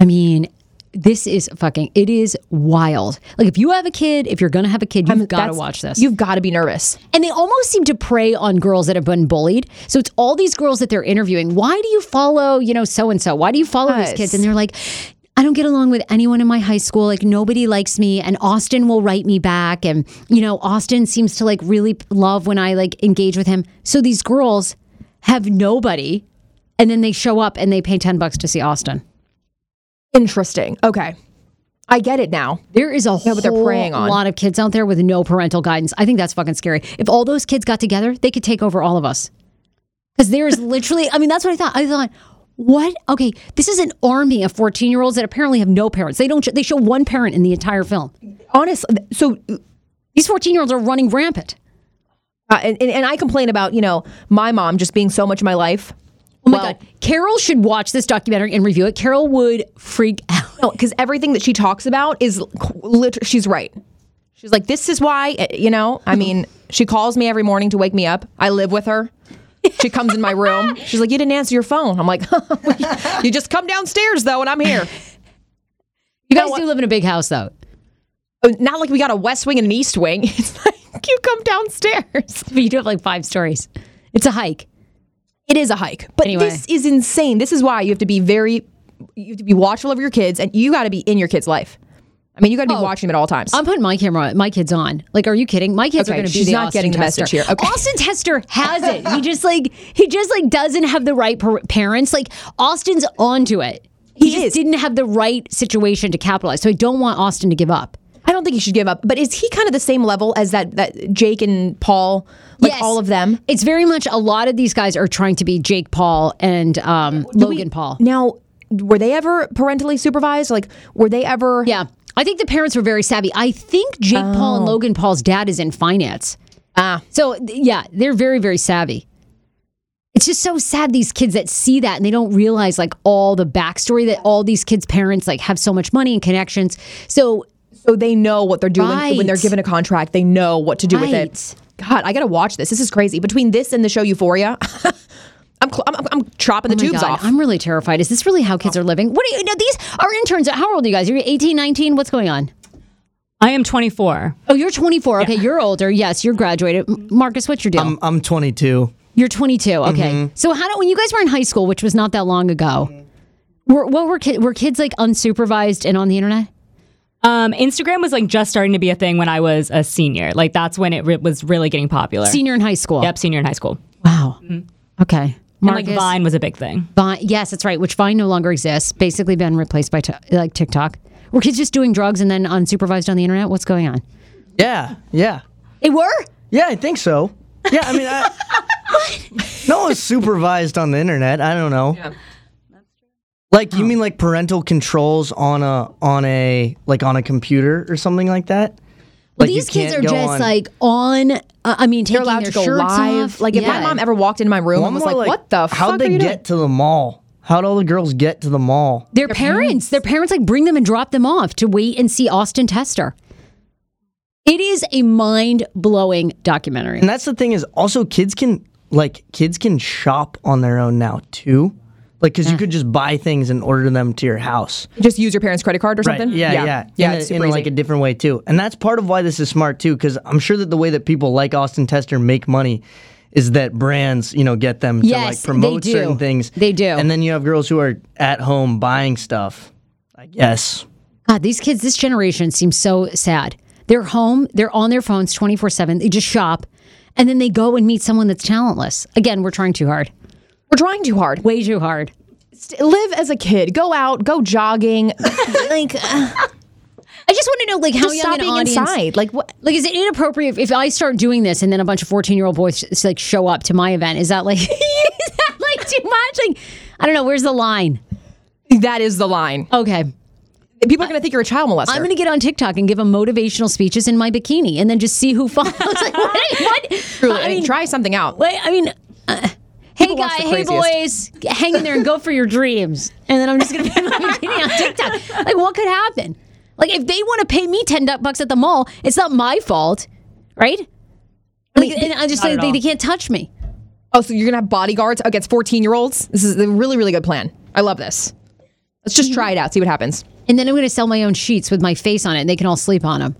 I mean, this is fucking, it is wild. Like, if you have a kid, if you're to have a kid, you've got to watch this. You've got to be nervous. and they almost seem to prey on girls that have been bullied. So it's all these girls that they're interviewing. Why do you follow, you know, so and so? Why do you follow these kids? And they're like, I don't get along with anyone in my high school. Like, nobody likes me. And Austin will write me back. And, you know, Austin seems to like really love when I like engage with him. So these girls have nobody. And then they show up and they pay 10 bucks to see Austin. Interesting. Okay. I get it now. There is a whole but they're preying on. lot of kids out there with no parental guidance. I think that's fucking scary. If all those kids got together, they could take over all of us. Because there's literally, I mean, that's what I thought. I thought, what? Okay, this is an army of 14 year olds that apparently have no parents. They don't. They show one parent in the entire film. Honestly, so These 14 year olds are running rampant. uh, and, and and I complain about you know my mom just being so much of my life. Oh my Well- god, Carol should watch this documentary and review it. Carol would freak out. No, because everything that she talks about is, literally, she's right. She's like, this is why, uh, you know, I mean, she calls me every morning to wake me up. I live with her. She comes in my room. She's like, you didn't answer your phone. I'm like, you just come downstairs though, and I'm here. You guys do live in a big house though. Oh, Not like we got a west wing and an east wing. It's like you come downstairs. But you do have like five stories. It's a hike. It is a hike, but Anyway. this is insane. This is why you have to be very, you have to be watchful of your kids, and you got to be in your kid's life. I mean, you got to be oh, watching them at all times. I'm putting my camera, my kids on. Like, are you kidding? My kids are going to be she's not Austin getting the Tester. message here. Okay. Austin Tester has it. He just like he just like doesn't have the right par- parents. Like Austin's onto it. He, He just is. didn't have the right situation to capitalize. So I don't want Austin to give up. I don't think he should give up. But is he kind of the same level as that that Jake and Paul, like Yes. all of them? It's very much a lot of these guys are trying to be Jake Paul and um, Logan Paul. Now, were they ever parentally supervised? Like, were they ever? Yeah. I think the parents were very savvy. I think Jake Paul and Logan Paul's dad is in finance. Ah, So yeah, they're very, very savvy. It's just so sad these kids that see that and they don't realize like all the backstory that all these kids' parents like have so much money and connections. So so they know what they're doing when they're given a contract. They know what to do with it. God, I gotta watch this. This is crazy. Between this and the show Euphoria, I'm, cl- I'm I'm chopping the Oh tubes God, off. I'm really terrified. Is this really how kids are living? What are you? No, these are interns. How old are you guys? You're 18, 19? What's going on? I am 24. Oh, you're 24. Okay, you're older. Yes, you're graduated. Marcus, what's your deal? I'm I'm 22. You're 22. Okay. Mm-hmm. So how do when you guys were in high school, which was not that long ago, Were, what were ki- were kids like unsupervised and on the internet? Um, Instagram was like just starting to be a thing when I was a senior. Like that's when it re- was really getting popular. Senior in high school. Yep, senior in high school. Wow. Okay. And like Vine was a big thing. Vine, yes, that's right. Which Vine no longer exists. Basically, been replaced by t- like TikTok. Were kids just doing drugs and then unsupervised on the internet? What's going on? Yeah, yeah, They were. yeah. I think so. Yeah, I mean, I, no one's supervised on the internet. I don't know. Like you mean like parental controls on a on a like on a computer or something like that? Well, Like, these kids are just on- like on. Uh, I mean, They're taking allowed their shirts live. off. Like if my mom ever walked into my room Well, and was more like, "What the fuck? How'd fuck they are you get doing?" to the mall? How'd all the girls get to the mall? Their parents, their parents like bring them and drop them off to wait and see Austin Tester. It is a mind blowing documentary. And that's the thing is also kids can like kids can shop on their own now too. Like because you mm. could just buy things and order them to your house. Just use your parents' credit card or Right. something. Yeah, yeah, yeah. In, it's a, in like a different way too, and that's part of why this is smart too. Because I'm sure that the way that people like Austin Tester make money is that brands, you know, get them to like promote certain things. They do. and then you have girls who are at home buying stuff. I guess. God, these kids, this generation seems so sad. They're home, they're on their phones 24 7. They just shop, and then they go and meet someone that's talentless. Again, we're trying too hard. We're trying too hard. Way too hard. St- Live as a kid. Go out. Go jogging. like, uh, I just want to know, like, how just young stop an being audience. inside. Like what? Like, is it inappropriate if, if I start doing this and then a bunch of 14 year old boys just, like show up to my event? Is that like, is that like too much? Like, I don't know. Where's the line? That is the line. Okay. People are going to think you're a child molester. I'm going to get on TikTok and give them motivational speeches in my bikini and then just see who follows. like, what? what? Truly, I mean, try something out. Wait, I mean, uh, hey guys, hey boys, hang in there and go for your dreams. And then I'm just gonna be on TikTok. Like, what could happen? Like, if they want to pay me ten bucks at the mall, it's not my fault, right? Like, and I just say they, they can't touch me. Oh, so you're gonna have bodyguards against 14 year olds? This is a really, really good plan. I love this. Let's just mm-hmm. try it out. See what happens. And then I'm gonna sell my own sheets with my face on it, and they can all sleep on them.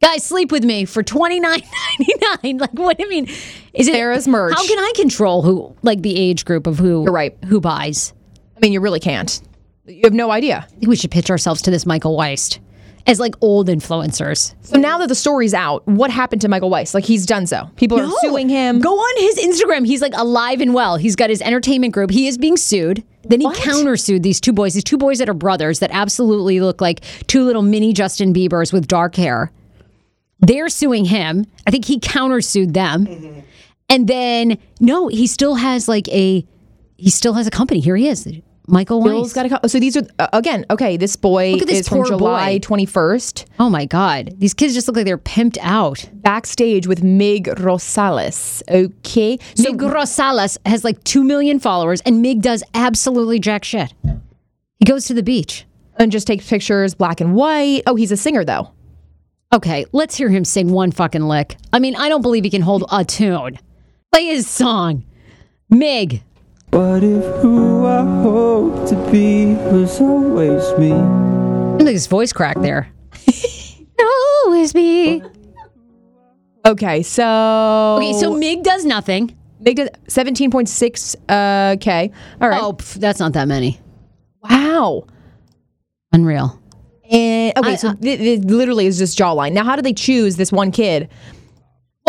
Guys, sleep with me for twenty nine ninety nine. Like, what do you mean? Is it Sarah's merch. How can I control who, like, the age group of who? You're right. Who buys? I mean, you really can't. You have no idea. I think we should pitch ourselves to this Michael Weist as like old influencers. So now that the story's out, what happened to Michael Weist? Like he's done so. People are No. suing him. Go on his Instagram. He's like alive and well. He's got his entertainment group. He is being sued. Then he countersued these two boys, these two boys that are brothers that absolutely look like two little mini Justin Biebers with dark hair. They're suing him. I think he countersued them. And then no, he still has like a he still has a company. Here he is. Michael Bill's Weist. got a come. So these are uh, again. Okay, this boy this is from July boy. 21st. oh my god. These kids just look like they're pimped out. Backstage with Mig Rosales. Okay, so Mig Rosales has like 2 million followers, and Mig does absolutely jack shit. He goes to the beach. and just takes pictures, black and white. Oh, he's a singer though. Okay, let's hear him sing one fucking lick. I mean, I don't believe he can hold a tune. Play his song. Mig. What if who I hope to be was always me? Look at his voice crack there. Always me. Okay, so Okay, so Mig does nothing. Mig does 17.6 uh, k. All right. Oh, pff, that's not that many. wow. Unreal. And okay, I- so it, it literally is just jawline. Now, how did they choose this one kid?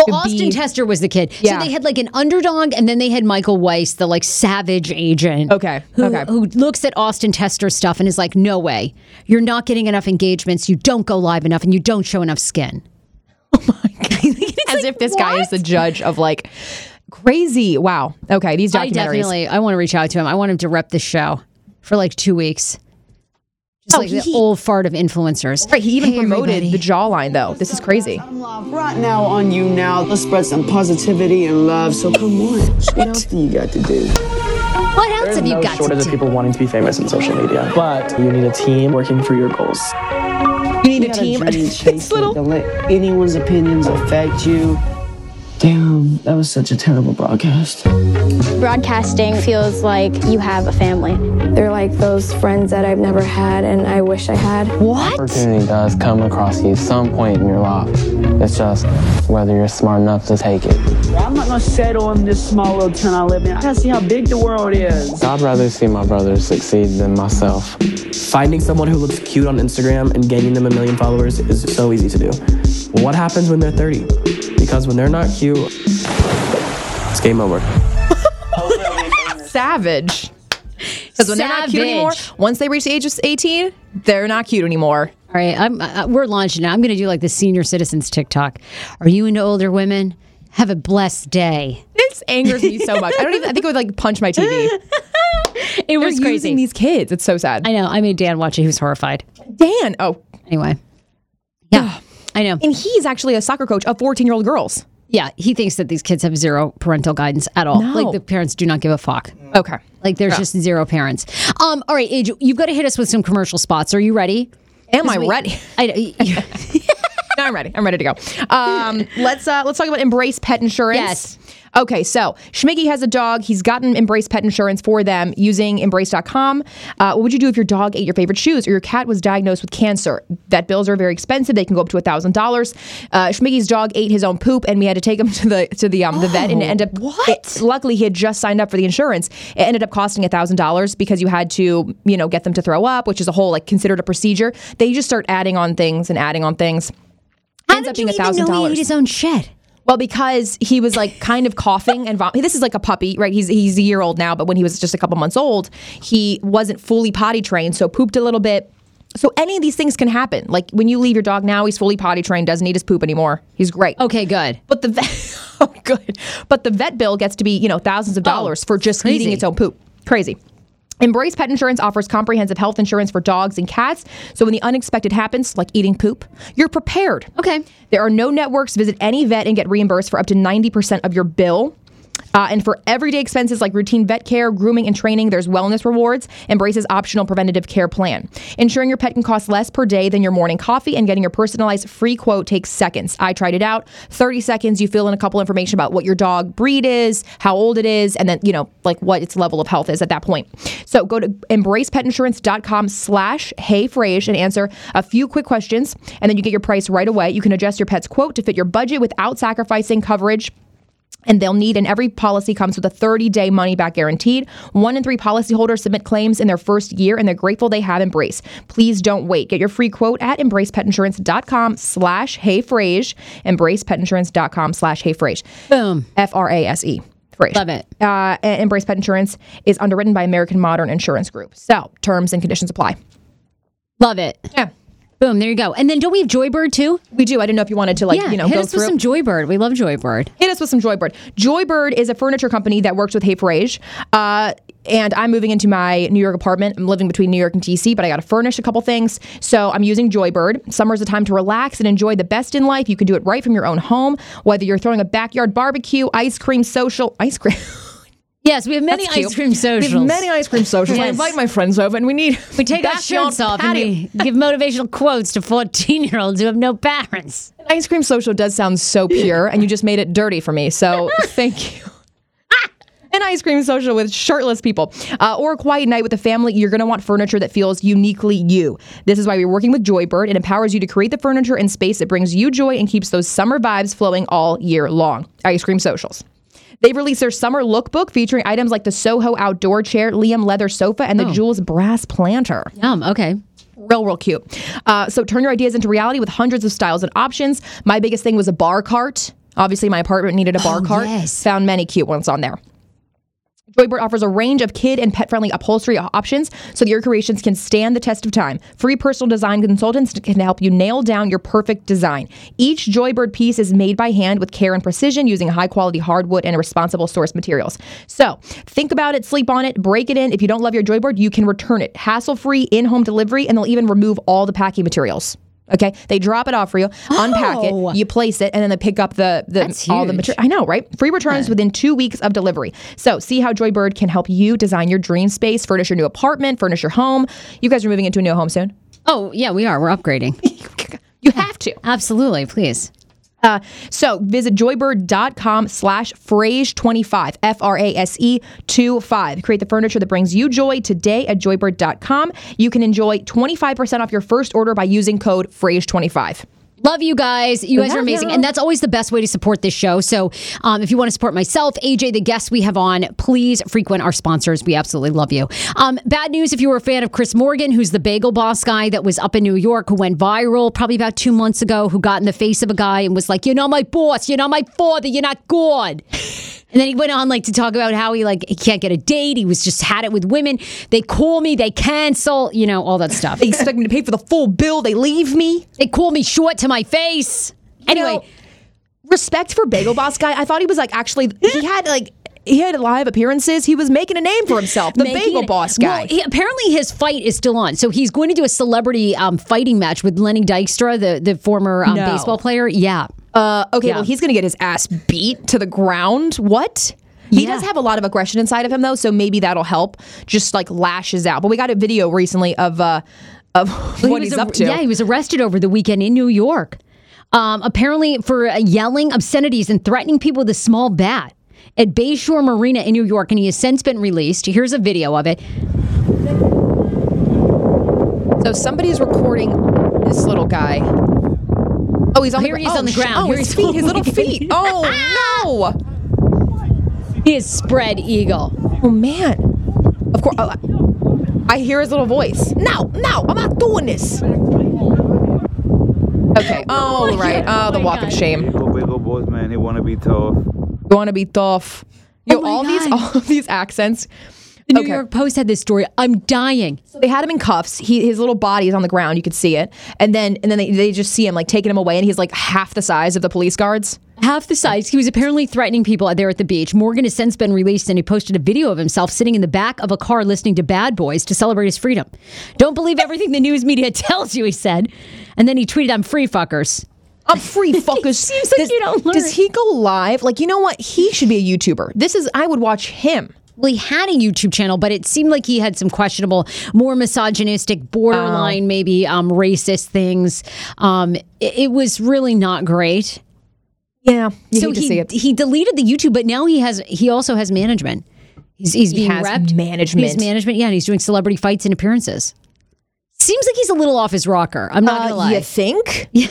Well, Austin be- Tester was the kid. Yeah. So they had like an underdog, and then they had Michael Weist, the like savage agent. Okay, Who, okay. who looks at Austin Tester stuff and is like, no way. You're not getting enough engagements. You don't go live enough, and you don't show enough skin. Oh my God. As if this guy is the judge of like crazy. Wow. Okay, these I definitely, I want to reach out to him. I want him to rep this show for like two weeks. Just Oh, like he- the old fart of influencers. Right, he even Hey, promoted everybody. the jawline though. This is crazy. Right now on you now. Let's spread some positivity and love. So come on. What else do you got to do? What else have you no got shortage to of do? people wanting to be famous on social media, but you need a team working for your goals. You need a got team. dream, It's little. Don't let anyone's opinions affect you. Damn, that was such a terrible broadcast. Broadcasting feels like you have a family. They're like those friends that I've never had and I wish I had. What? Opportunity does come across you some point in your life. It's just whether you're smart enough to take it. I'm not gonna settle in this small little town I live in. I gotta see how big the world is. I'd rather see my brothers succeed than myself. Finding someone who looks cute on Instagram and gaining them a million followers is so easy to do. What happens when they're 30? Because when they're not cute, it's game over. Savage. Because when they're not cute anymore, once they reach the age of 18, they're not cute anymore. All right, I'm, uh, we're launching now. I'm going to do like the senior citizens TikTok. Are you into older women? Have a blessed day. This angers me so much. I don't even. I think it would like punch my TV. It was They're crazy. using these kids. It's so sad. I know. I made Dan watch it. He was horrified. Dan. Oh, Anyway. Yeah, I know. and he's actually a soccer coach of 14 year old girls. Yeah, he thinks that these kids have zero parental guidance at all. No. Like the parents do not give a fuck. Okay. Like there's just zero parents. Um. All right, Age, you've got to hit us with some commercial spots. Are you ready? Am I we- ready? I, No, I'm ready. I'm ready to go. Um, let's uh, let's talk about Embrace Pet Insurance. Yes. Okay, so Schmiggy has a dog. He's gotten Embrace Pet Insurance for them using Embrace.com. Uh, what would you do if your dog ate your favorite shoes or your cat was diagnosed with cancer? That bills are very expensive. They can go up to a thousand dollars. Uh, Schmiggy's dog ate his own poop, and we had to take him to the to the um the vet, and it ended up what? luckily, he had just signed up for the insurance. It ended up costing a thousand dollars because you had to you know get them to throw up, which is a whole like considered a procedure. They just start adding on things and adding on things. How ends up being a thousand know he ate dollars. his own shit? Well, because he was like kind of coughing and vom- this is like a puppy, right? He's he's a year old now, but when he was just a couple months old, he wasn't fully potty trained, so pooped a little bit. So any of these things can happen. Like when you leave your dog now, he's fully potty trained, doesn't need his poop anymore. He's great. Okay, good. But the vet, oh, good. But the vet bill gets to be you know thousands of oh, dollars for just crazy. eating its own poop. Crazy. Embrace Pet Insurance offers comprehensive health insurance for dogs and cats. So when the unexpected happens, like eating poop, you're prepared. Okay. There are no networks. Visit any vet and get reimbursed for up to 90% of your bill. Uh, and for everyday expenses like routine vet care, grooming, and training, there's wellness rewards. Embrace's optional preventative care plan. Ensuring your pet can cost less per day than your morning coffee and getting your personalized free quote takes seconds. I tried it out. 30 seconds, you fill in a couple information about what your dog breed is, how old it is, and then, you know, like what its level of health is at that point. So go to embracepetinsurance.com slash heyfrase and answer a few quick questions, and then you get your price right away. You can adjust your pet's quote to fit your budget without sacrificing coverage and they'll need and every policy comes with a 30-day money-back guaranteed one in three policyholders submit claims in their first year and they're grateful they have embrace please don't wait get your free quote at embracepetinsurance.com slash heyfrase embracepetinsurance.com slash heyfrase Boom. f-r-a-s-e Frase. Love it. Uh, Embrace Pet Insurance is underwritten by American Modern Insurance Group. So, terms and conditions apply. Love it. Yeah. Boom. There you go. And then don't we have Joybird too? We do. I didn't know if you wanted to, like, yeah, you know, hit go us through. with some Joybird. We love Joybird. hit us with some Joybird. Joybird is a furniture company that works with Hey. Uh, and I'm moving into my New York apartment. I'm living between New York and DC, but I got to furnish a couple things. So I'm using Joybird. Summer's a time to relax and enjoy the best in life. You can do it right from your own home, whether you're throwing a backyard barbecue, ice cream social, ice cream. Yes, we have many That's cute. ice cream socials. We have many ice cream socials. I invite my friends over, and we need We take our shirts off patio. and we give motivational quotes to 14 year olds who have no parents. An ice cream social does sound so pure, and you just made it dirty for me. So thank you. An ice cream social with shirtless people, uh, or a quiet night with the family. You're going to want furniture that feels uniquely you. This is why we're working with Joybird. It empowers you to create the furniture and space that brings you joy and keeps those summer vibes flowing all year long. Ice cream socials. They've released their summer lookbook featuring items like the Soho outdoor chair, Liam leather sofa, and the Jules brass planter. Yum. Okay. Real, real cute. Uh, so turn your ideas into reality with hundreds of styles and options. My biggest thing was a bar cart. Obviously, my apartment needed a bar Oh, cart. yes. Found many cute ones on there. Joybird offers a range of kid and pet friendly upholstery options so that your creations can stand the test of time. Free personal design consultants can help you nail down your perfect design. Each Joybird piece is made by hand with care and precision using high quality hardwood and responsible source materials. So think about it, sleep on it, break it in. If you don't love your Joybird, you can return it hassle free in home delivery, and they'll even remove all the packing materials. Okay, they drop it off for you, unpack Oh. it, you place it, and then they pick up the, the all the material. I know, right? Free returns within two weeks of delivery. So see how Joybird can help you design your dream space, furnish your new apartment, furnish your home. You guys are moving into a new home soon. Oh, yeah, we are. We're upgrading. You have to. Absolutely. Please. Uh, so visit joybird.com slash frase25, F R A S E 25. Create the furniture that brings you joy today at joybird.com. You can enjoy 25% off your first order by using code frase25. Love you guys. You guys are amazing. And that's always the best way to support this show. So um, if you want to support myself, AJ, the guests we have on, please frequent our sponsors. We absolutely love you. Um, bad news if you were a fan of Chris Morgan, who's the bagel boss guy that was up in New York, who went viral probably about two months ago, who got in the face of a guy and was like, You're not my boss. You're not my father. You're not good. And then he went on like to talk about how he like he can't get a date. He was just had it with women. They call me, they cancel, you know, all that stuff. They expect me to pay for the full bill. They leave me. They call me short to my face. Anyway, know, respect for Bagel Boss guy. I thought he was like actually he had like he had live appearances. He was making a name for himself. The making Bagel Boss guy. Well, he, apparently his fight is still on. So he's going to do a celebrity um, fighting match with Lenny Dykstra, the the former um, No. baseball player. Yeah. Uh, okay, Yeah. well, he's going to get his ass beat to the ground. What? He Yeah. does have a lot of aggression inside of him, though, so maybe that'll help. Just like lashes out. But we got a video recently of uh, of Well, what he he's was up to. Yeah, he was arrested over the weekend in New York. Um, apparently for uh, yelling obscenities and threatening people with a small bat at Bayshore Marina in New York, and he has since been released. Here's a video of it. So somebody's recording this little guy. Oh, he's on Here the, he is oh, on the oh, ground. Oh, Here his feet, his little feet. Oh ah! no! He is spread eagle. Oh man! Of course, oh, I hear his little voice. No, no, I'm not doing this. Okay. Oh right. Uh, oh, the walk of shame. Big big boys, man. He want to be tough. You want to be tough. Yo, Oh my all these all of these accents. The New Okay. York Post had this story. I'm dying. So they had him in cuffs. He his little body is on the ground. You could see it, and then and then they, they just see him like taking him away, and he's like half the size of the police guards. half the size. He was apparently threatening people out there at the beach. Morgan has since been released and he posted a video of himself sitting in the back of a car listening to Bad Boys to celebrate his freedom. Don't believe everything the news media tells you, he said. And then he tweeted, I'm free fuckers. I'm free fuckers. Seems like does, you don't learn. Does he go live? Like you know what? He should be a YouTuber. This is I would watch him. He had a YouTube channel, but it seemed like he had some questionable, more misogynistic, borderline, maybe um, racist things. Um, it, it was really not great. Yeah, you so he see it. he deleted the YouTube, but now he has he also has management. He's he's He being has repped. management. He has management. Yeah, and he's doing celebrity fights and appearances. Seems like he's a little off his rocker. I'm not Uh, gonna lie. You think? He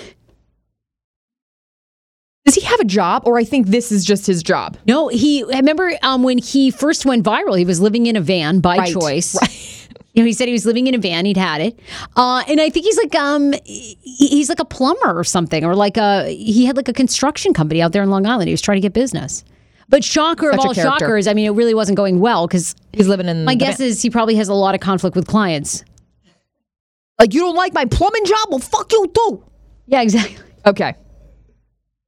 have a job, or I think this is just his job? No, he. I remember um, when he first went viral. He was living in a van by Right, choice. You know, he said he was living in a van. He'd had it, uh, and I think he's like um, he's like a plumber or something, or like a he had like a construction company out there in Long Island. He was trying to get business. But shocker Such of all shockers, I mean, it really wasn't going well because He's living in. my the guess van. is he probably has a lot of conflict with clients. like you don't like my plumbing job. Well, fuck you too. Yeah, exactly. Okay.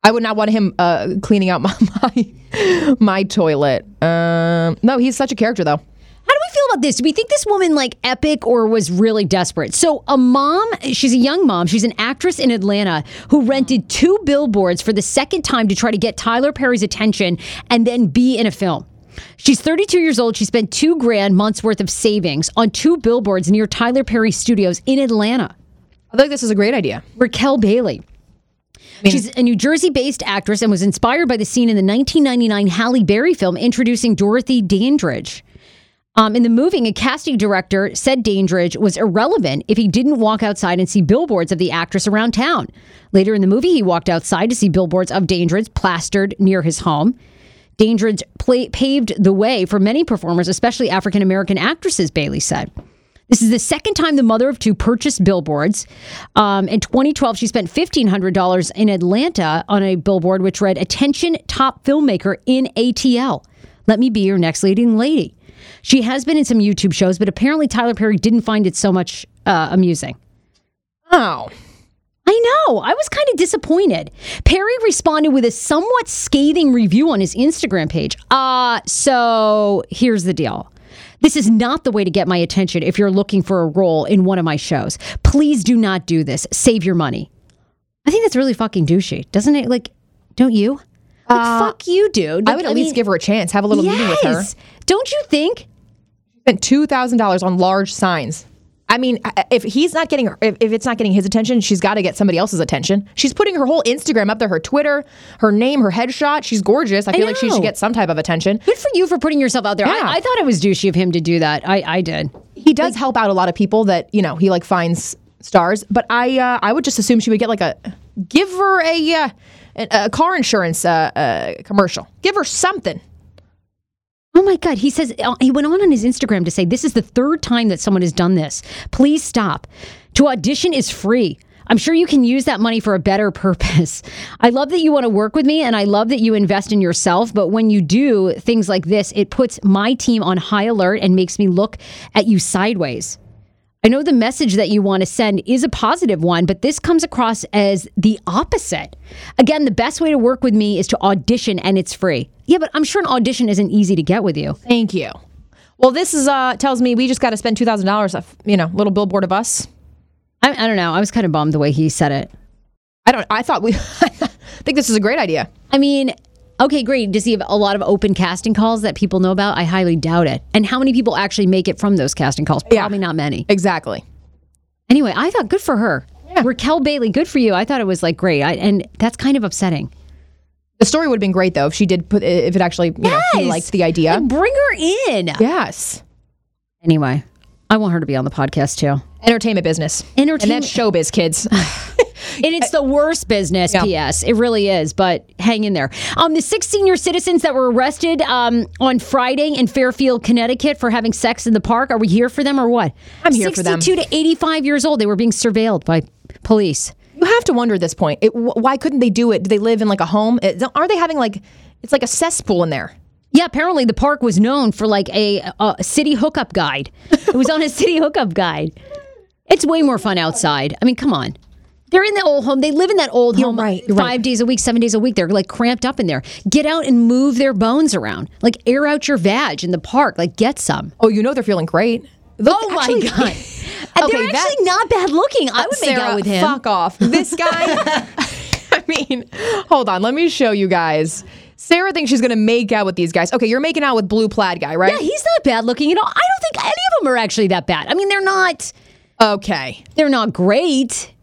I would not want him uh, cleaning out my my, my toilet. Um, no, he's such a character though. How do we feel about this? Do we think this woman like epic or was really desperate? So a mom, she's a young mom, she's an actress in Atlanta who rented two billboards for the second time to try to get Tyler Perry's attention and then be in a film. She's 32 years old. She spent two grand months worth of savings on two billboards near Tyler Perry Studios in Atlanta. I think this is a great idea. Raquel Bailey. She's a New Jersey based actress and was inspired by the scene in the 1999 Halle Berry film introducing Dorothy Dandridge. Um, in the movie, a casting director said Dandridge was irrelevant if he didn't walk outside and see billboards of the actress around town. Later in the movie, he walked outside to see billboards of Dandridge plastered near his home. Dandridge pla paved the way for many performers, especially African American actresses, Bailey said. This is the second time the mother of two purchased billboards. Um, in 2012, she spent $1,500 in Atlanta on a billboard which read, Attention top filmmaker in ATL. Let me be your next leading lady. She has been in some YouTube shows, but apparently Tyler Perry didn't find it so much uh, amusing. Oh. I know. I was kind of disappointed. Perry responded with a somewhat scathing review on his Instagram page. Uh, so here's the deal. This is not the way to get my attention if you're looking for a role in one of my shows. Please do not do this. Save your money. I think that's really fucking douchey, doesn't it? Like, don't you? Like, uh, fuck you, dude. I would at least give her a chance. Have a little meeting with her. Don't you think? Spent two thousand dollars on large signs. I mean, if he's not getting, if, if it's not getting his attention, she's got to get somebody else's attention. She's putting her whole Instagram up there, her Twitter, her name, her headshot. She's gorgeous. I I feel like she should get some type of attention. Good for you for putting yourself out there. Yeah. I, I thought it was douchey of him to do that. I, I did. He does help out a lot of people that you know he like finds stars, but I uh, I would just assume she would get like a give her a uh, a, a car insurance uh, uh, commercial. Give her something. Oh my God. He says, uh, he went on on his Instagram to say, This is the third time that someone has done this. Please stop. To audition is free. I'm sure you can use that money for a better purpose. I love that you want to work with me and I love that you invest in yourself. But when you do things like this, it puts my team on high alert and makes me look at you sideways. I know the message that you want to send is a positive one, but this comes across as the opposite. Again, the best way to work with me is to audition and it's free. Yeah, but I'm sure an audition isn't easy to get with you. Thank you. Well, this is uh tells me we just got to spend two thousand dollars. You know, little billboard of us. I, I don't know. I was kind of bummed the way he said it. I don't. I thought we. I think this is a great idea. I mean, okay, great. Does he have a lot of open casting calls that people know about? I highly doubt it. And how many people actually make it from those casting calls? Probably not many. Exactly. Anyway, I thought good for her. Raquel Bailey, good for you. I thought it was like great. I, and that's kind of upsetting. The story would have been great though if she did put if it actually you know he liked the idea. And bring her in. Yes. Anyway, I want her to be on the podcast too. Entertainment business. Entertainment. And that's showbiz, kids. And it's the worst business, P.S. It really is, but hang in there. Um, the six senior citizens that were arrested um, on Friday in Fairfield, Connecticut for having sex in the park, are we here for them or what? I'm here for them. 62 to 85 years old. They were being surveilled by police. You have to wonder at this point. It, why couldn't they do it? Do they live in like a home? It, are they having like it's like a cesspool in there? Yeah, apparently the park was known for like a, a city hookup guide. It was on a city hookup guide. It's way more fun outside. I mean, come on. They're in the old home. They live in that old home right, five right. days a week, seven days a week. They're like cramped up in there. Get out and move their bones around. Like air out your vag in the park. Like get some. Oh, you know they're feeling great. Oh actually- my god. And Okay, they're actually not bad looking. I would make out with him. Fuck off. This guy. I mean, hold on. Let me show you guys. Sarah thinks she's gonna make out with these guys. Okay, you're making out with blue plaid guy, right? Yeah, he's not bad looking. You know, I don't think any of them are actually that bad. I mean, they're not. Okay. They're not great.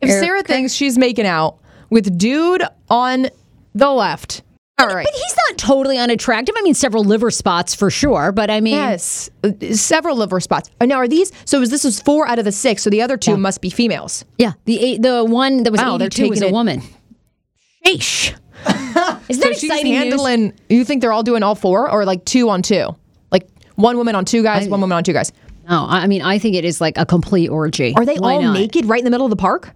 If Sarah thinks she's making out with dude on the left, all right. But he's not totally unattractive. I mean, several liver spots for sure. But I mean, Yes, several liver spots. Uh, Now, are these? So, is this was four out of the six? So the other two must be females. yeah, the eight, the one that was Wow, they're 82 was a it- woman. Sheesh. Isn't So that she's exciting news? handling. You think they're all doing all four, or like two on two? Like one woman on two guys, one woman on two guys. No, I I mean, I think it is like a complete orgy. Are they Why all not? naked right in the middle of the park?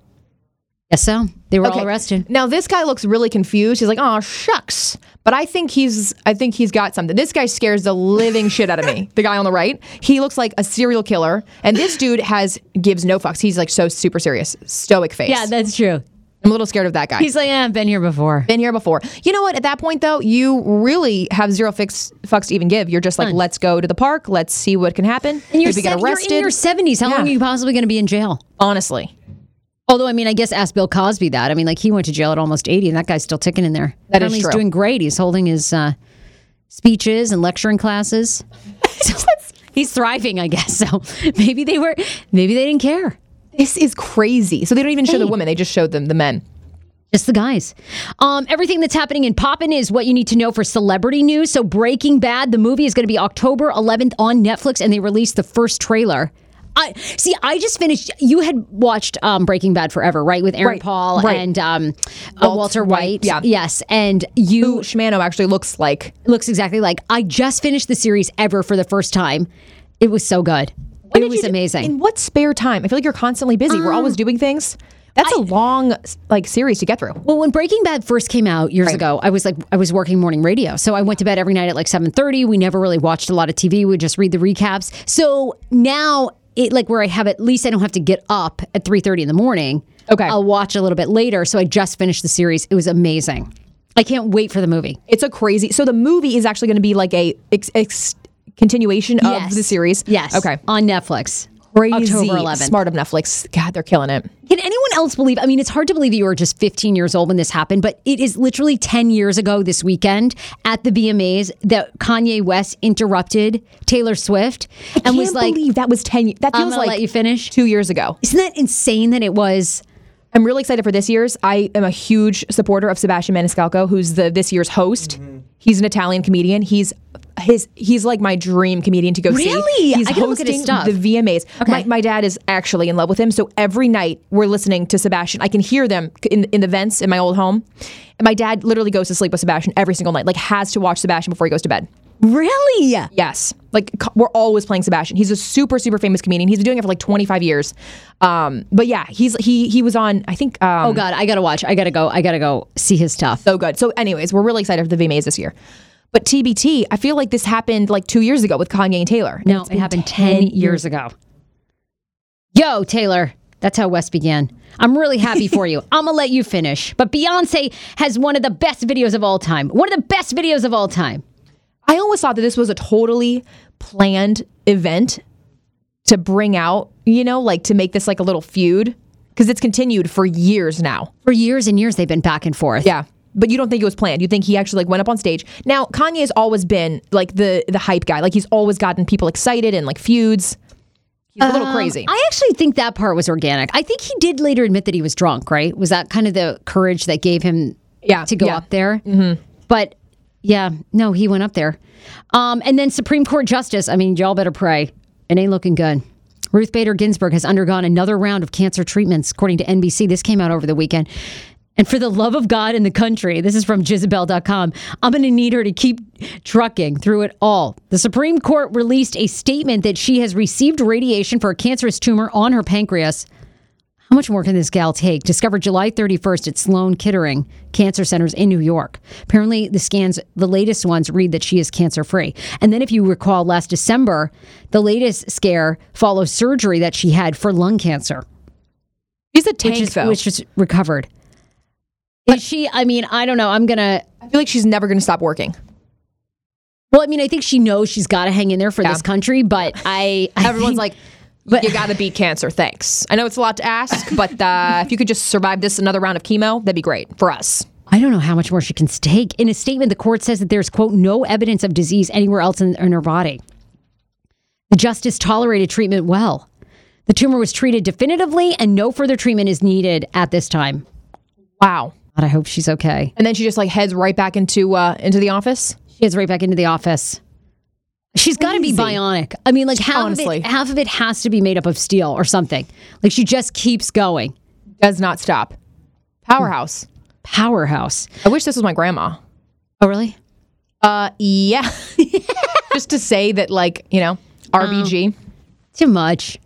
Yes, so they were all arrested. Now this guy looks really confused. He's like, "Oh shucks," but I think he's I think he's got something. This guy scares the living shit out of me. The guy on the right, he looks like a serial killer, and this dude has gives no fucks. He's like so super serious, stoic face. Yeah, that's true. I'm a little scared of that guy. He's like, yeah, I've been here before. been here before. You know what? At that point, though, you really have zero fix, fucks to even give. You're just like, None. let's go to the park. Let's see what can happen. And you're, if we get se- you're arrested, in your 70s. How long are you possibly going to be in jail? honestly, Although, I mean, I guess ask Bill Cosby that. I mean, like he went to jail at almost 80, and that guy's still ticking in there. That is Apparently He's true. doing great. He's holding his uh, speeches and lecturing classes. So he's thriving, I guess. So maybe they were, maybe they didn't care. this is crazy. So they don't even show the women; they just showed them the men. Just the guys. Um, everything that's happening in Poppin is what you need to know for celebrity news. So, Breaking Bad, the movie is going to be October 11th on Netflix, and they released the first trailer. I see. I just finished. You had watched um, Breaking Bad forever, right? With Aaron Right, Paul right. and um, uh, Walter White, White. yeah. Yes, and you Who Shmano actually looks like. looks exactly like. I just finished the series ever for the first time. It was so good. What it was amazing. In what spare time? I feel like you're constantly busy. We're always doing things. That's a long like series to get through. Well, when Breaking Bad first came out years ago, I was like, I was working morning radio, so I went to bed every night at like seven thirty. We never really watched a lot of TV. We just read the recaps. So now it like where I have at least I don't have to get up at three thirty in the morning. Okay. I'll watch a little bit later. So I just finished the series. It was amazing. I can't wait for the movie. It's a crazy. So the movie is actually going to be like a ex, ex, continuation Yes. of the series. Yes. Okay. On Netflix. Crazy. October 11th. Smart of Netflix. God, they're killing it. Can anyone else believe? I mean, it's hard to believe you were just 15 years old when this happened, but it is literally 10 years ago this weekend at the VMAs that Kanye West interrupted Taylor Swift and Can't was like, believe that was ten. That "I'm feels gonna like let you finish." two years ago. Isn't that insane that it was I'm really excited for this year's. I am a huge supporter of Sebastian Maniscalco, who's the this year's host. Mm-hmm. He's an Italian comedian. He's his he's like my dream comedian to go see. Really? He's I gotta look at his stuff. the VMAs. Okay. My, my dad is actually in love with him, so every night we're listening to Sebastian. I can hear them in in the vents in my old home. And my dad literally goes to sleep with Sebastian every single night. Like has to watch Sebastian before he goes to bed. Really? Yes. Like we're always playing Sebastian. He's a super super famous comedian. He's been doing it for like 25 years. Um, but yeah, he's he he was on I think um, Oh God, I gotta watch. I gotta go. I gotta go see his stuff. so good. So anyways, we're really excited for the VMAs this year. But TBT, I feel like this happened like 2 years ago with Kanye and Taylor. No, it happened 10 years ago. Yo, Taylor. That's how West began. I'm really happy for you. I'm gonna let you finish. But Beyonce has one of the best videos of all time. One of the best videos of all time. I always thought that this was a totally planned event to bring out, you know, like to make this like a little feud because it's continued for years now. For years and years, they've been back and forth. Yeah. But you don't think it was planned. You think he actually like went up on stage. Now, Kanye has always been like the the hype guy. Like he's always gotten people excited and like feuds. He's a little Um, crazy. I actually think that part was organic. I think he did later admit that he was drunk, right? Was that kind of the courage that gave him Yeah, to go yeah. up there? Mm-hmm. But yeah, no, he went up there. Um, and then Supreme Court Justice, I mean, y'all better pray. It ain't looking good. Ruth Bader Ginsburg has undergone another round of cancer treatments, according to NBC. This came out over the weekend. And for the love of God and the country, this is from Jezebel.com, I'm going to need her to keep trucking through it all. The Supreme Court released a statement that she has received radiation for a cancerous tumor on her pancreas. How much more can this gal take? Discovered July 31st at Sloan Kettering Cancer Centers in New York. Apparently, the scans, the latest ones, read that she is cancer free. And then, if you recall, last December, the latest scare follows surgery that she had for lung cancer. She's a which tank is, though. which is recovered. Is she? I mean, I don't know. I'm gonna. I feel like she's never going to stop working. Well, I mean, I think she knows she's got to hang in there for Yeah. this country, but I. I Everyone's think- like, you got to beat cancer. Thanks. I know it's a lot to ask, but uh, if you could just survive this another round of chemo, that'd be great for us. I don't know how much more she can take. In a statement, the court says that there's, quote, no evidence of disease anywhere else in, in her body. The justice tolerated treatment well. The tumor was treated definitively, and no further treatment is needed at this time. Wow. But I hope she's okay. And then she just like heads right back into uh, into the office. She heads right back into the office. She's got to be bionic. I mean, like half Honestly. of it, half of it has to be made up of steel or something. Like she just keeps going. Does not stop. Powerhouse. Powerhouse. I wish this was my grandma. Oh, really? Uh, yeah. just to say that, like you know, RBG. Too much.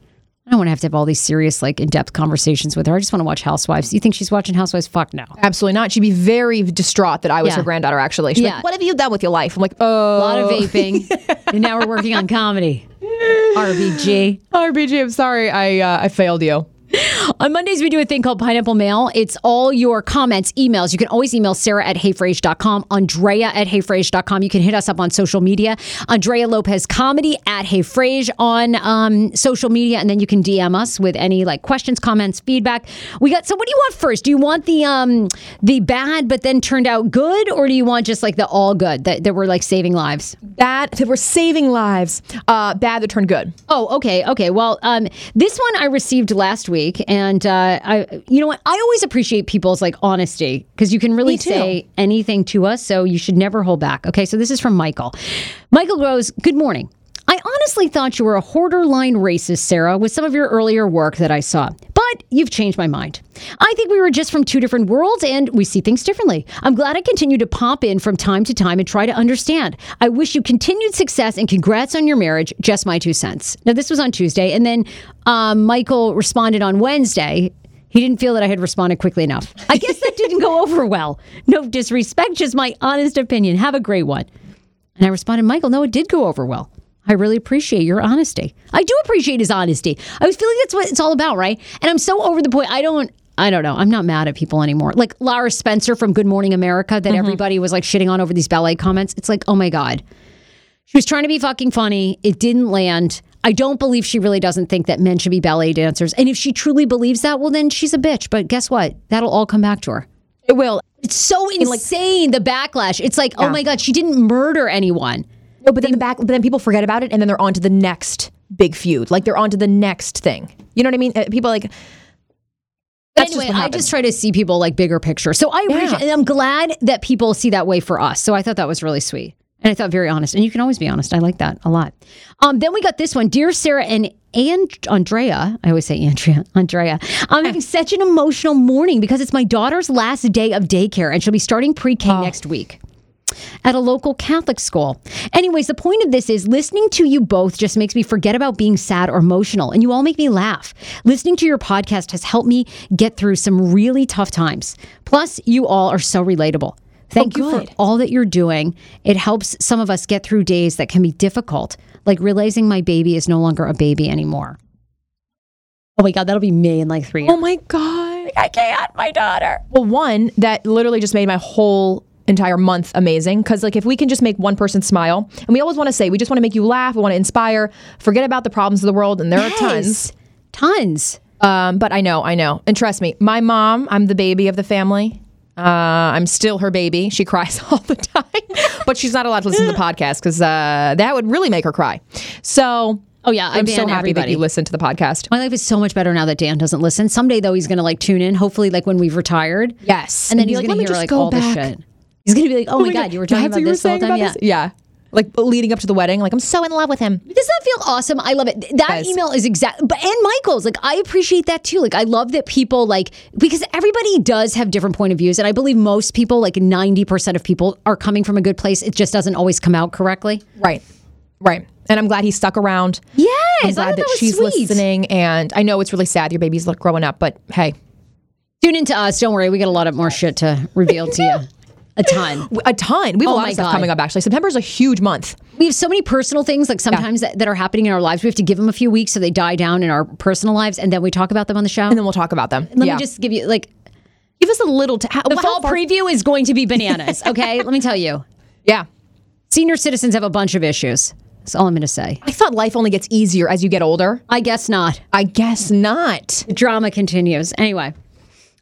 I don't want to have to have all these serious, like, in-depth conversations with her. I just want to watch Housewives. You think she's watching Housewives? Fuck no. Absolutely not. She'd be very distraught that I was Yeah. her granddaughter. Actually, She's Yeah. like, what have you done with your life? I'm like, oh, A lot of vaping, and now we're working on comedy. RBG. RBG. I'm sorry, I uh, I failed you. On Mondays, we do a thing called Pineapple Mail. It's all your comments, emails. You can always email Sarah at heyfrase.com, Andrea at heyfrase.com. You can hit us up on social media. Andrea Lopez Comedy at heyfrase on um, social media. And then you can DM us with any like questions, comments, feedback. We got, so what do you want first? Do you want the um the bad but then turned out good? Or do you want just like the all good that, that we're like saving lives? Bad that we're saving lives. Uh, bad that turned good. Oh, okay, okay. Well, um, this one I received last week, and uh, I, you know what? I always appreciate people's like honesty because you can really say anything to us, so you should never hold back. Okay, so this is from Michael. Michael goes, "Good morning." I honestly thought you were a hoarder line racist, Sarah, with some of your earlier work that I saw. But you've changed my mind. I think we were just from two different worlds and we see things differently. I'm glad I continue to pop in from time to time and try to understand. I wish you continued success and congrats on your marriage. Just my two cents. Now, this was on Tuesday, and then um, Michael responded on Wednesday. He didn't feel that I had responded quickly enough. I guess that didn't go over well. No disrespect, just my honest opinion. Have a great one. And I responded, Michael, no, it did go over well. I really appreciate your honesty. I do appreciate his honesty. I was feeling that's what it's all about, right? And I'm so over the point. I don't. I don't know. I'm not mad at people anymore. Like Lara Spencer from Good Morning America, that mm-hmm. everybody was like shitting on over these ballet comments. It's like, oh my god, she was trying to be fucking funny. It didn't land. I don't believe she really doesn't think that men should be ballet dancers. And if she truly believes that, well, then she's a bitch. But guess what? That'll all come back to her. It will. It's so insane the backlash. It's like, oh my god, she didn't murder anyone. No, but then the back, but then people forget about it, and then they're on to the next big feud. Like they're on to the next thing. You know what I mean? Uh, People like, That's anyway, what I just try to see people like bigger picture. So I appreciate, and I'm glad that people see that way for us. So I thought that was really sweet. And I thought very honest. And you can always be honest. I like that a lot. Um, then we got this one. Dear Sarah and and Andrea, I always say Andrea, Andrea. I'm having such an emotional morning because it's my daughter's last day of daycare and she'll be starting pre-K next week at a local Catholic school. Anyways, the point of this is listening to you both just makes me forget about being sad or emotional, and you all make me laugh. Listening to your podcast has helped me get through some really tough times. Plus, you all are so relatable. Thank oh, you for all that you're doing. It helps some of us get through days that can be difficult, like realizing my baby is no longer a baby anymore. Oh my God, that'll be me in like three oh years. Oh my god. I can't, my daughter. Well, one that literally just made my whole entire month amazing because like if we can just make one person smile and we always want to say we just want to make you laugh we want to inspire forget about the problems of the world and there are tons tons um but i know i know and trust me my mom i'm the baby of the family uh, I'm still her baby. She cries all the time, but she's not allowed to listen to the podcast because uh, that would really make her cry. So, oh yeah, I I'm so happy that you listen to the podcast. My life is so much better now that Dan doesn't listen. Someday though, he's gonna like tune in. Hopefully, like when we've retired. Yes, and then And he's like, gonna "Let me hear just like go all back." the shit. He's gonna be like, "Oh, oh my god, you were talking about this the whole time." Yeah. yeah. Like leading up to the wedding, like I'm so in love with him. Does that feel awesome? I love it. That email is exact, but and Michael's like I appreciate that too. Like I love that people like because everybody does have different point of views, and I believe most people, like ninety percent of people, are coming from a good place. It just doesn't always come out correctly. Right. Right. And I'm glad he stuck around. Yes, I'm glad that, that she's sweet. listening. And I know it's really sad your baby's like, growing up, but hey. Tune into us. Don't worry, we got a lot of more shit to reveal to you. A ton. A ton. We have Oh a lot of stuff God. coming up actually. September is a huge month. We have so many personal things, like sometimes that, that are happening in our lives. We have to give them a few weeks so they die down in our personal lives, and then we talk about them on the show. And then we'll talk about them. Let yeah. me just give you like give us a little. T- how, the fall far- preview is going to be bananas. Okay, let me tell you. Yeah. Senior citizens have a bunch of issues. That's all I'm going to say. I thought life only gets easier as you get older. I guess not. I guess not. The drama continues. Anyway,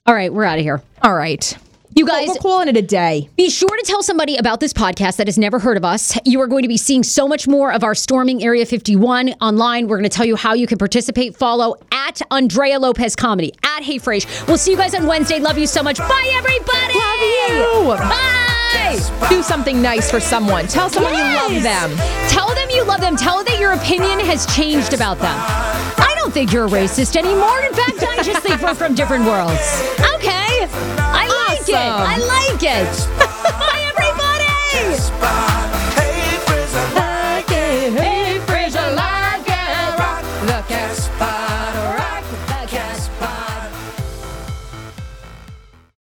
all right, we're out of here. All right. You guys, We're calling it a day. Be sure to tell somebody about this podcast that has never heard of us. You are going to be seeing so much more of our Storming Area 51 online. We're going to tell you how you can participate. Follow at Andrea Lopez Comedy, at Hey Frase. We'll see you guys on Wednesday. Love you so much. Bye, everybody. Love you. Bye. Do something nice for someone. Tell someone you love them. Tell them you love them. Tell them that your opinion has changed about them. I don't think you're a racist anymore. In fact, I just think we're from different worlds. Okay. I like it. I like it. Bye, everybody.